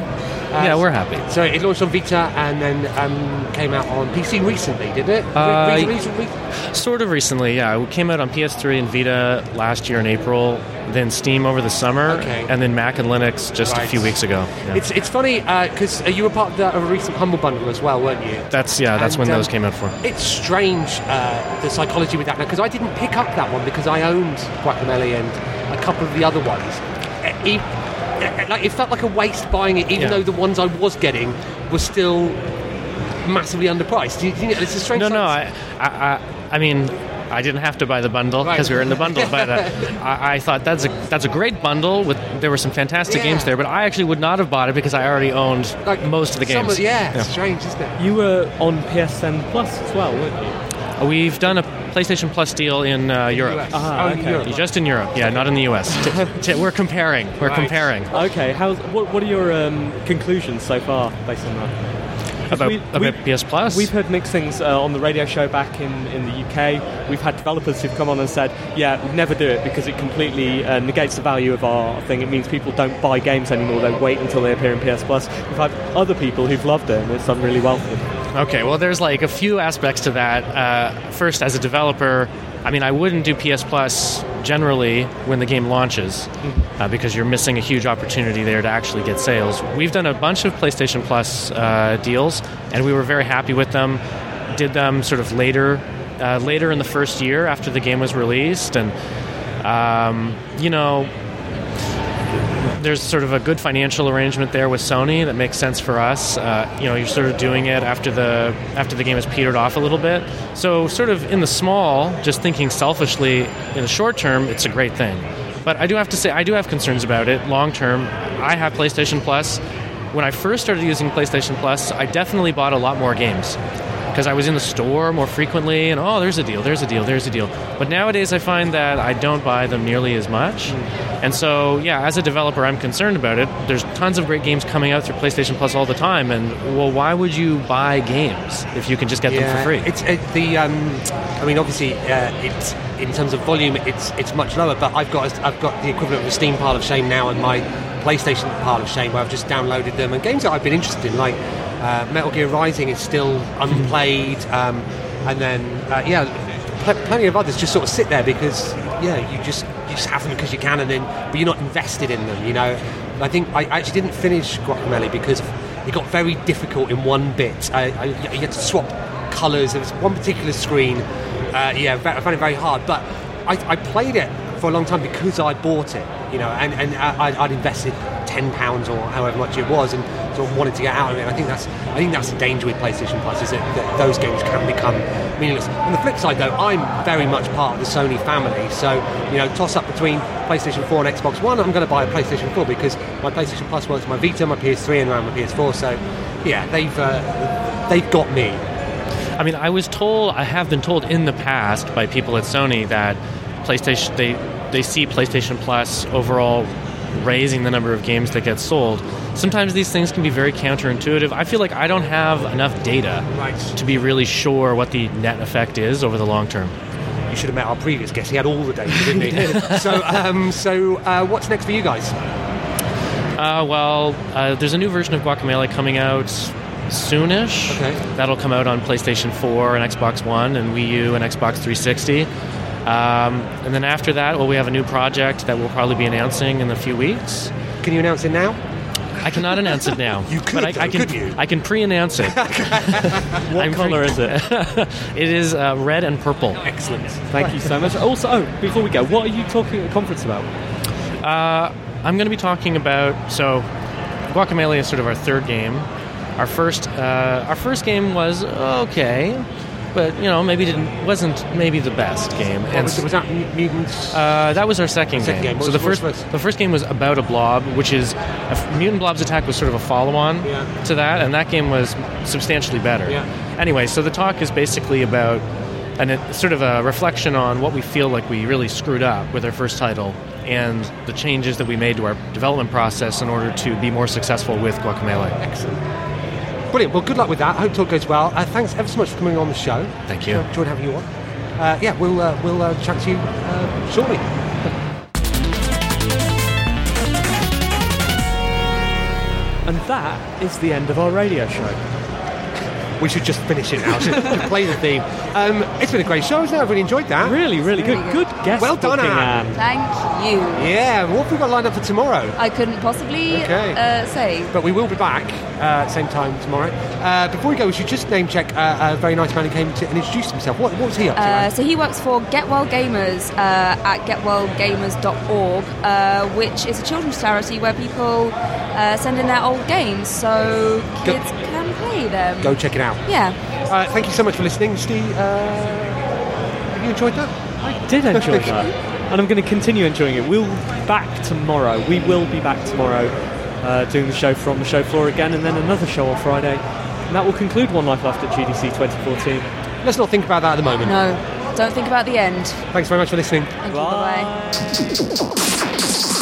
Yeah, we're happy. So it launched on Vita and then um, came out on PC recently, didn't it? Uh, Re- recently? Sort of recently, yeah. It came out on PS3 and Vita last year in April, then Steam over the summer, Okay. and then Mac and Linux just a few weeks ago. Yeah. It's it's funny because uh, you were part of, the, of a recent Humble Bundle as well, weren't you? that's yeah, that's And, when um, those came out for. It's strange uh, the psychology with that now because I didn't pick up that one because I owned Guacamelee and a couple of the other ones. Uh, e- uh, like it felt like a waste buying it, even Yeah. though the ones I was getting were still massively underpriced. Do you think it's a strange? No, no, I, I, I, I mean, I didn't have to buy the bundle because we were in the bundle, but uh, I, I thought that's a that's a great bundle. With there were some fantastic games there, but I actually would not have bought it because I already owned like, most of the games. of- yeah, it's strange, isn't it? You were on PSN Plus as well, weren't you? We've done a PlayStation Plus deal in uh, Europe. Ah, Oh, okay. Europe. Just in Europe, yeah, not in the US. We're comparing. We're Right. comparing. Okay, how's, what, what are your um, conclusions so far based on that? About, about PS Plus? We've heard mixed things uh, on the radio show back in, in the UK. We've had developers who've come on and said, yeah, we'd never do it because it completely uh, negates the value of our thing. It means people don't buy games anymore, they wait until they appear in PS Plus. We've had other people who've loved it and it's done really well for them. Okay, well, there's like a few aspects to that. Uh, first, as a developer, I mean, I wouldn't do PS Plus generally when the game launches uh, because you're missing a huge opportunity there to actually get sales. We've done a bunch of PlayStation Plus uh, deals, and we were very happy with them. Did them sort of later, uh, later in the first year after the game was released, and um, you know, there's sort of a good financial arrangement there with Sony that makes sense for us. Uh, you know, you're sort of doing it after the after the game has petered off a little bit. So, sort of in the small, just thinking selfishly, in the short term, it's a great thing. But I do have to say, I do have concerns about it. Long term, I have PlayStation Plus. When I first started using PlayStation Plus, I definitely bought a lot more games because I was in the store more frequently and oh, there's a deal, there's a deal, there's a deal. But nowadays I find that I don't buy them nearly as much. And so, yeah, as a developer, I'm concerned about it. There's tons of great games coming out through PlayStation Plus all the time, and well, why would you buy games if you can just get them for free? It's it, the. Um, I mean, obviously, uh, it's in terms of volume, it's it's much lower. But I've got I've got the equivalent of a Steam pile of shame now and my PlayStation pile of shame, where I've just downloaded them and games that I've been interested in, like uh, Metal Gear Rising, is still unplayed, um, and then uh, yeah, pl- plenty of others just sort of sit there because yeah, you just you just have them because you can, and then but you're not invested in them, you know. I think I actually didn't finish Guacamelee because it got very difficult in one bit. I, I, you had to swap colours. There was one particular screen. Uh, yeah, I found it very hard. But I, I played it for a long time because I bought it, you know, and, and I, I'd invested ten pounds or however much it was, and sort of wanted to get out of it. I think that's I think that's the danger with PlayStation Plus is that, that those games can become meaningless. On the flip side, though, I'm very much part of the Sony family, so you know, toss up between PlayStation 4 and Xbox One, I'm going to buy a PlayStation 4 because my PlayStation Plus works my Vita, my PS3, and around my PS4. So yeah, they've uh, they've got me. I mean, I was told, I have been told in the past by people at Sony that PlayStation they they see PlayStation Plus overall raising the number of games that get sold. Sometimes these things can be very counterintuitive. I feel like I don't have enough data to be really sure what the net effect is over the long term. You should have met our previous guest. He had all the data, didn't he? so, um, so uh, what's next for you guys? Uh, well, uh, there's a new version of Guacamelee coming out soonish. Okay. That'll come out on PlayStation 4 and Xbox One and Wii U and Xbox 360. Um, and then after that, well, we have a new project that we'll probably be announcing in a few weeks. Can you announce it now? I cannot announce it now. You could, but I, I can. couldn't you? I can pre-announce it. What colour is it? it is uh, red and purple. Excellent. Thank you so much. Also, oh, before we go, what are you talking at the conference about? Uh, I'm going to be talking about so Guacamelee is sort of our third game. Our first, uh, our first game was okay, but you know maybe didn't wasn't maybe the best game. What was, was that Mutants? Uh, that was our second, Second game. What So was- the first, the first game was about a blob, which is a mutant blob's attack was sort of a follow-on to that, and that game was substantially better. Yeah. Anyway, so the talk is basically about and it's sort of a reflection on what we feel like we really screwed up with our first title and the changes that we made to our development process in order to be more successful with Guacamelee. Excellent. Brilliant. Well, good luck with that. I hope talk goes well. Uh, thanks ever so much for coming on the show. Thank you. Enjoyed having you on. Uh, yeah, we'll uh, we'll uh, chat to you uh, shortly. And that is the end of our radio show. We should just finish it now. Just to play the theme. Um, it's been a great show, isn't it? I've really enjoyed that. Really, really good. Good guest Well done, booking, Anne. Anne. Thank you. Yeah. What have we got lined up for tomorrow? I couldn't possibly Okay. uh, say. But we will be back uh, the same time tomorrow. Uh, before we go, we should just name check uh, a very nice man who came to and introduced himself. What, what was he up to? Uh, so he works for Get Well Gamers uh, at getwellgamers.org, uh, which is a children's charity where people uh, send in their old games so Go- kids can play them. Go check it out. Yeah. Uh, thank you so much for listening, Steve. Uh, have you enjoyed that? I did enjoy that. And I'm going to continue enjoying it. We'll be back tomorrow. We will be back tomorrow uh, doing the show from the show floor again, and then another show on Friday. And that will conclude One Life Left at GDC 2014. Let's not think about that at the moment. No, don't think about the end. Thanks very much for listening. Thank you. Bye bye.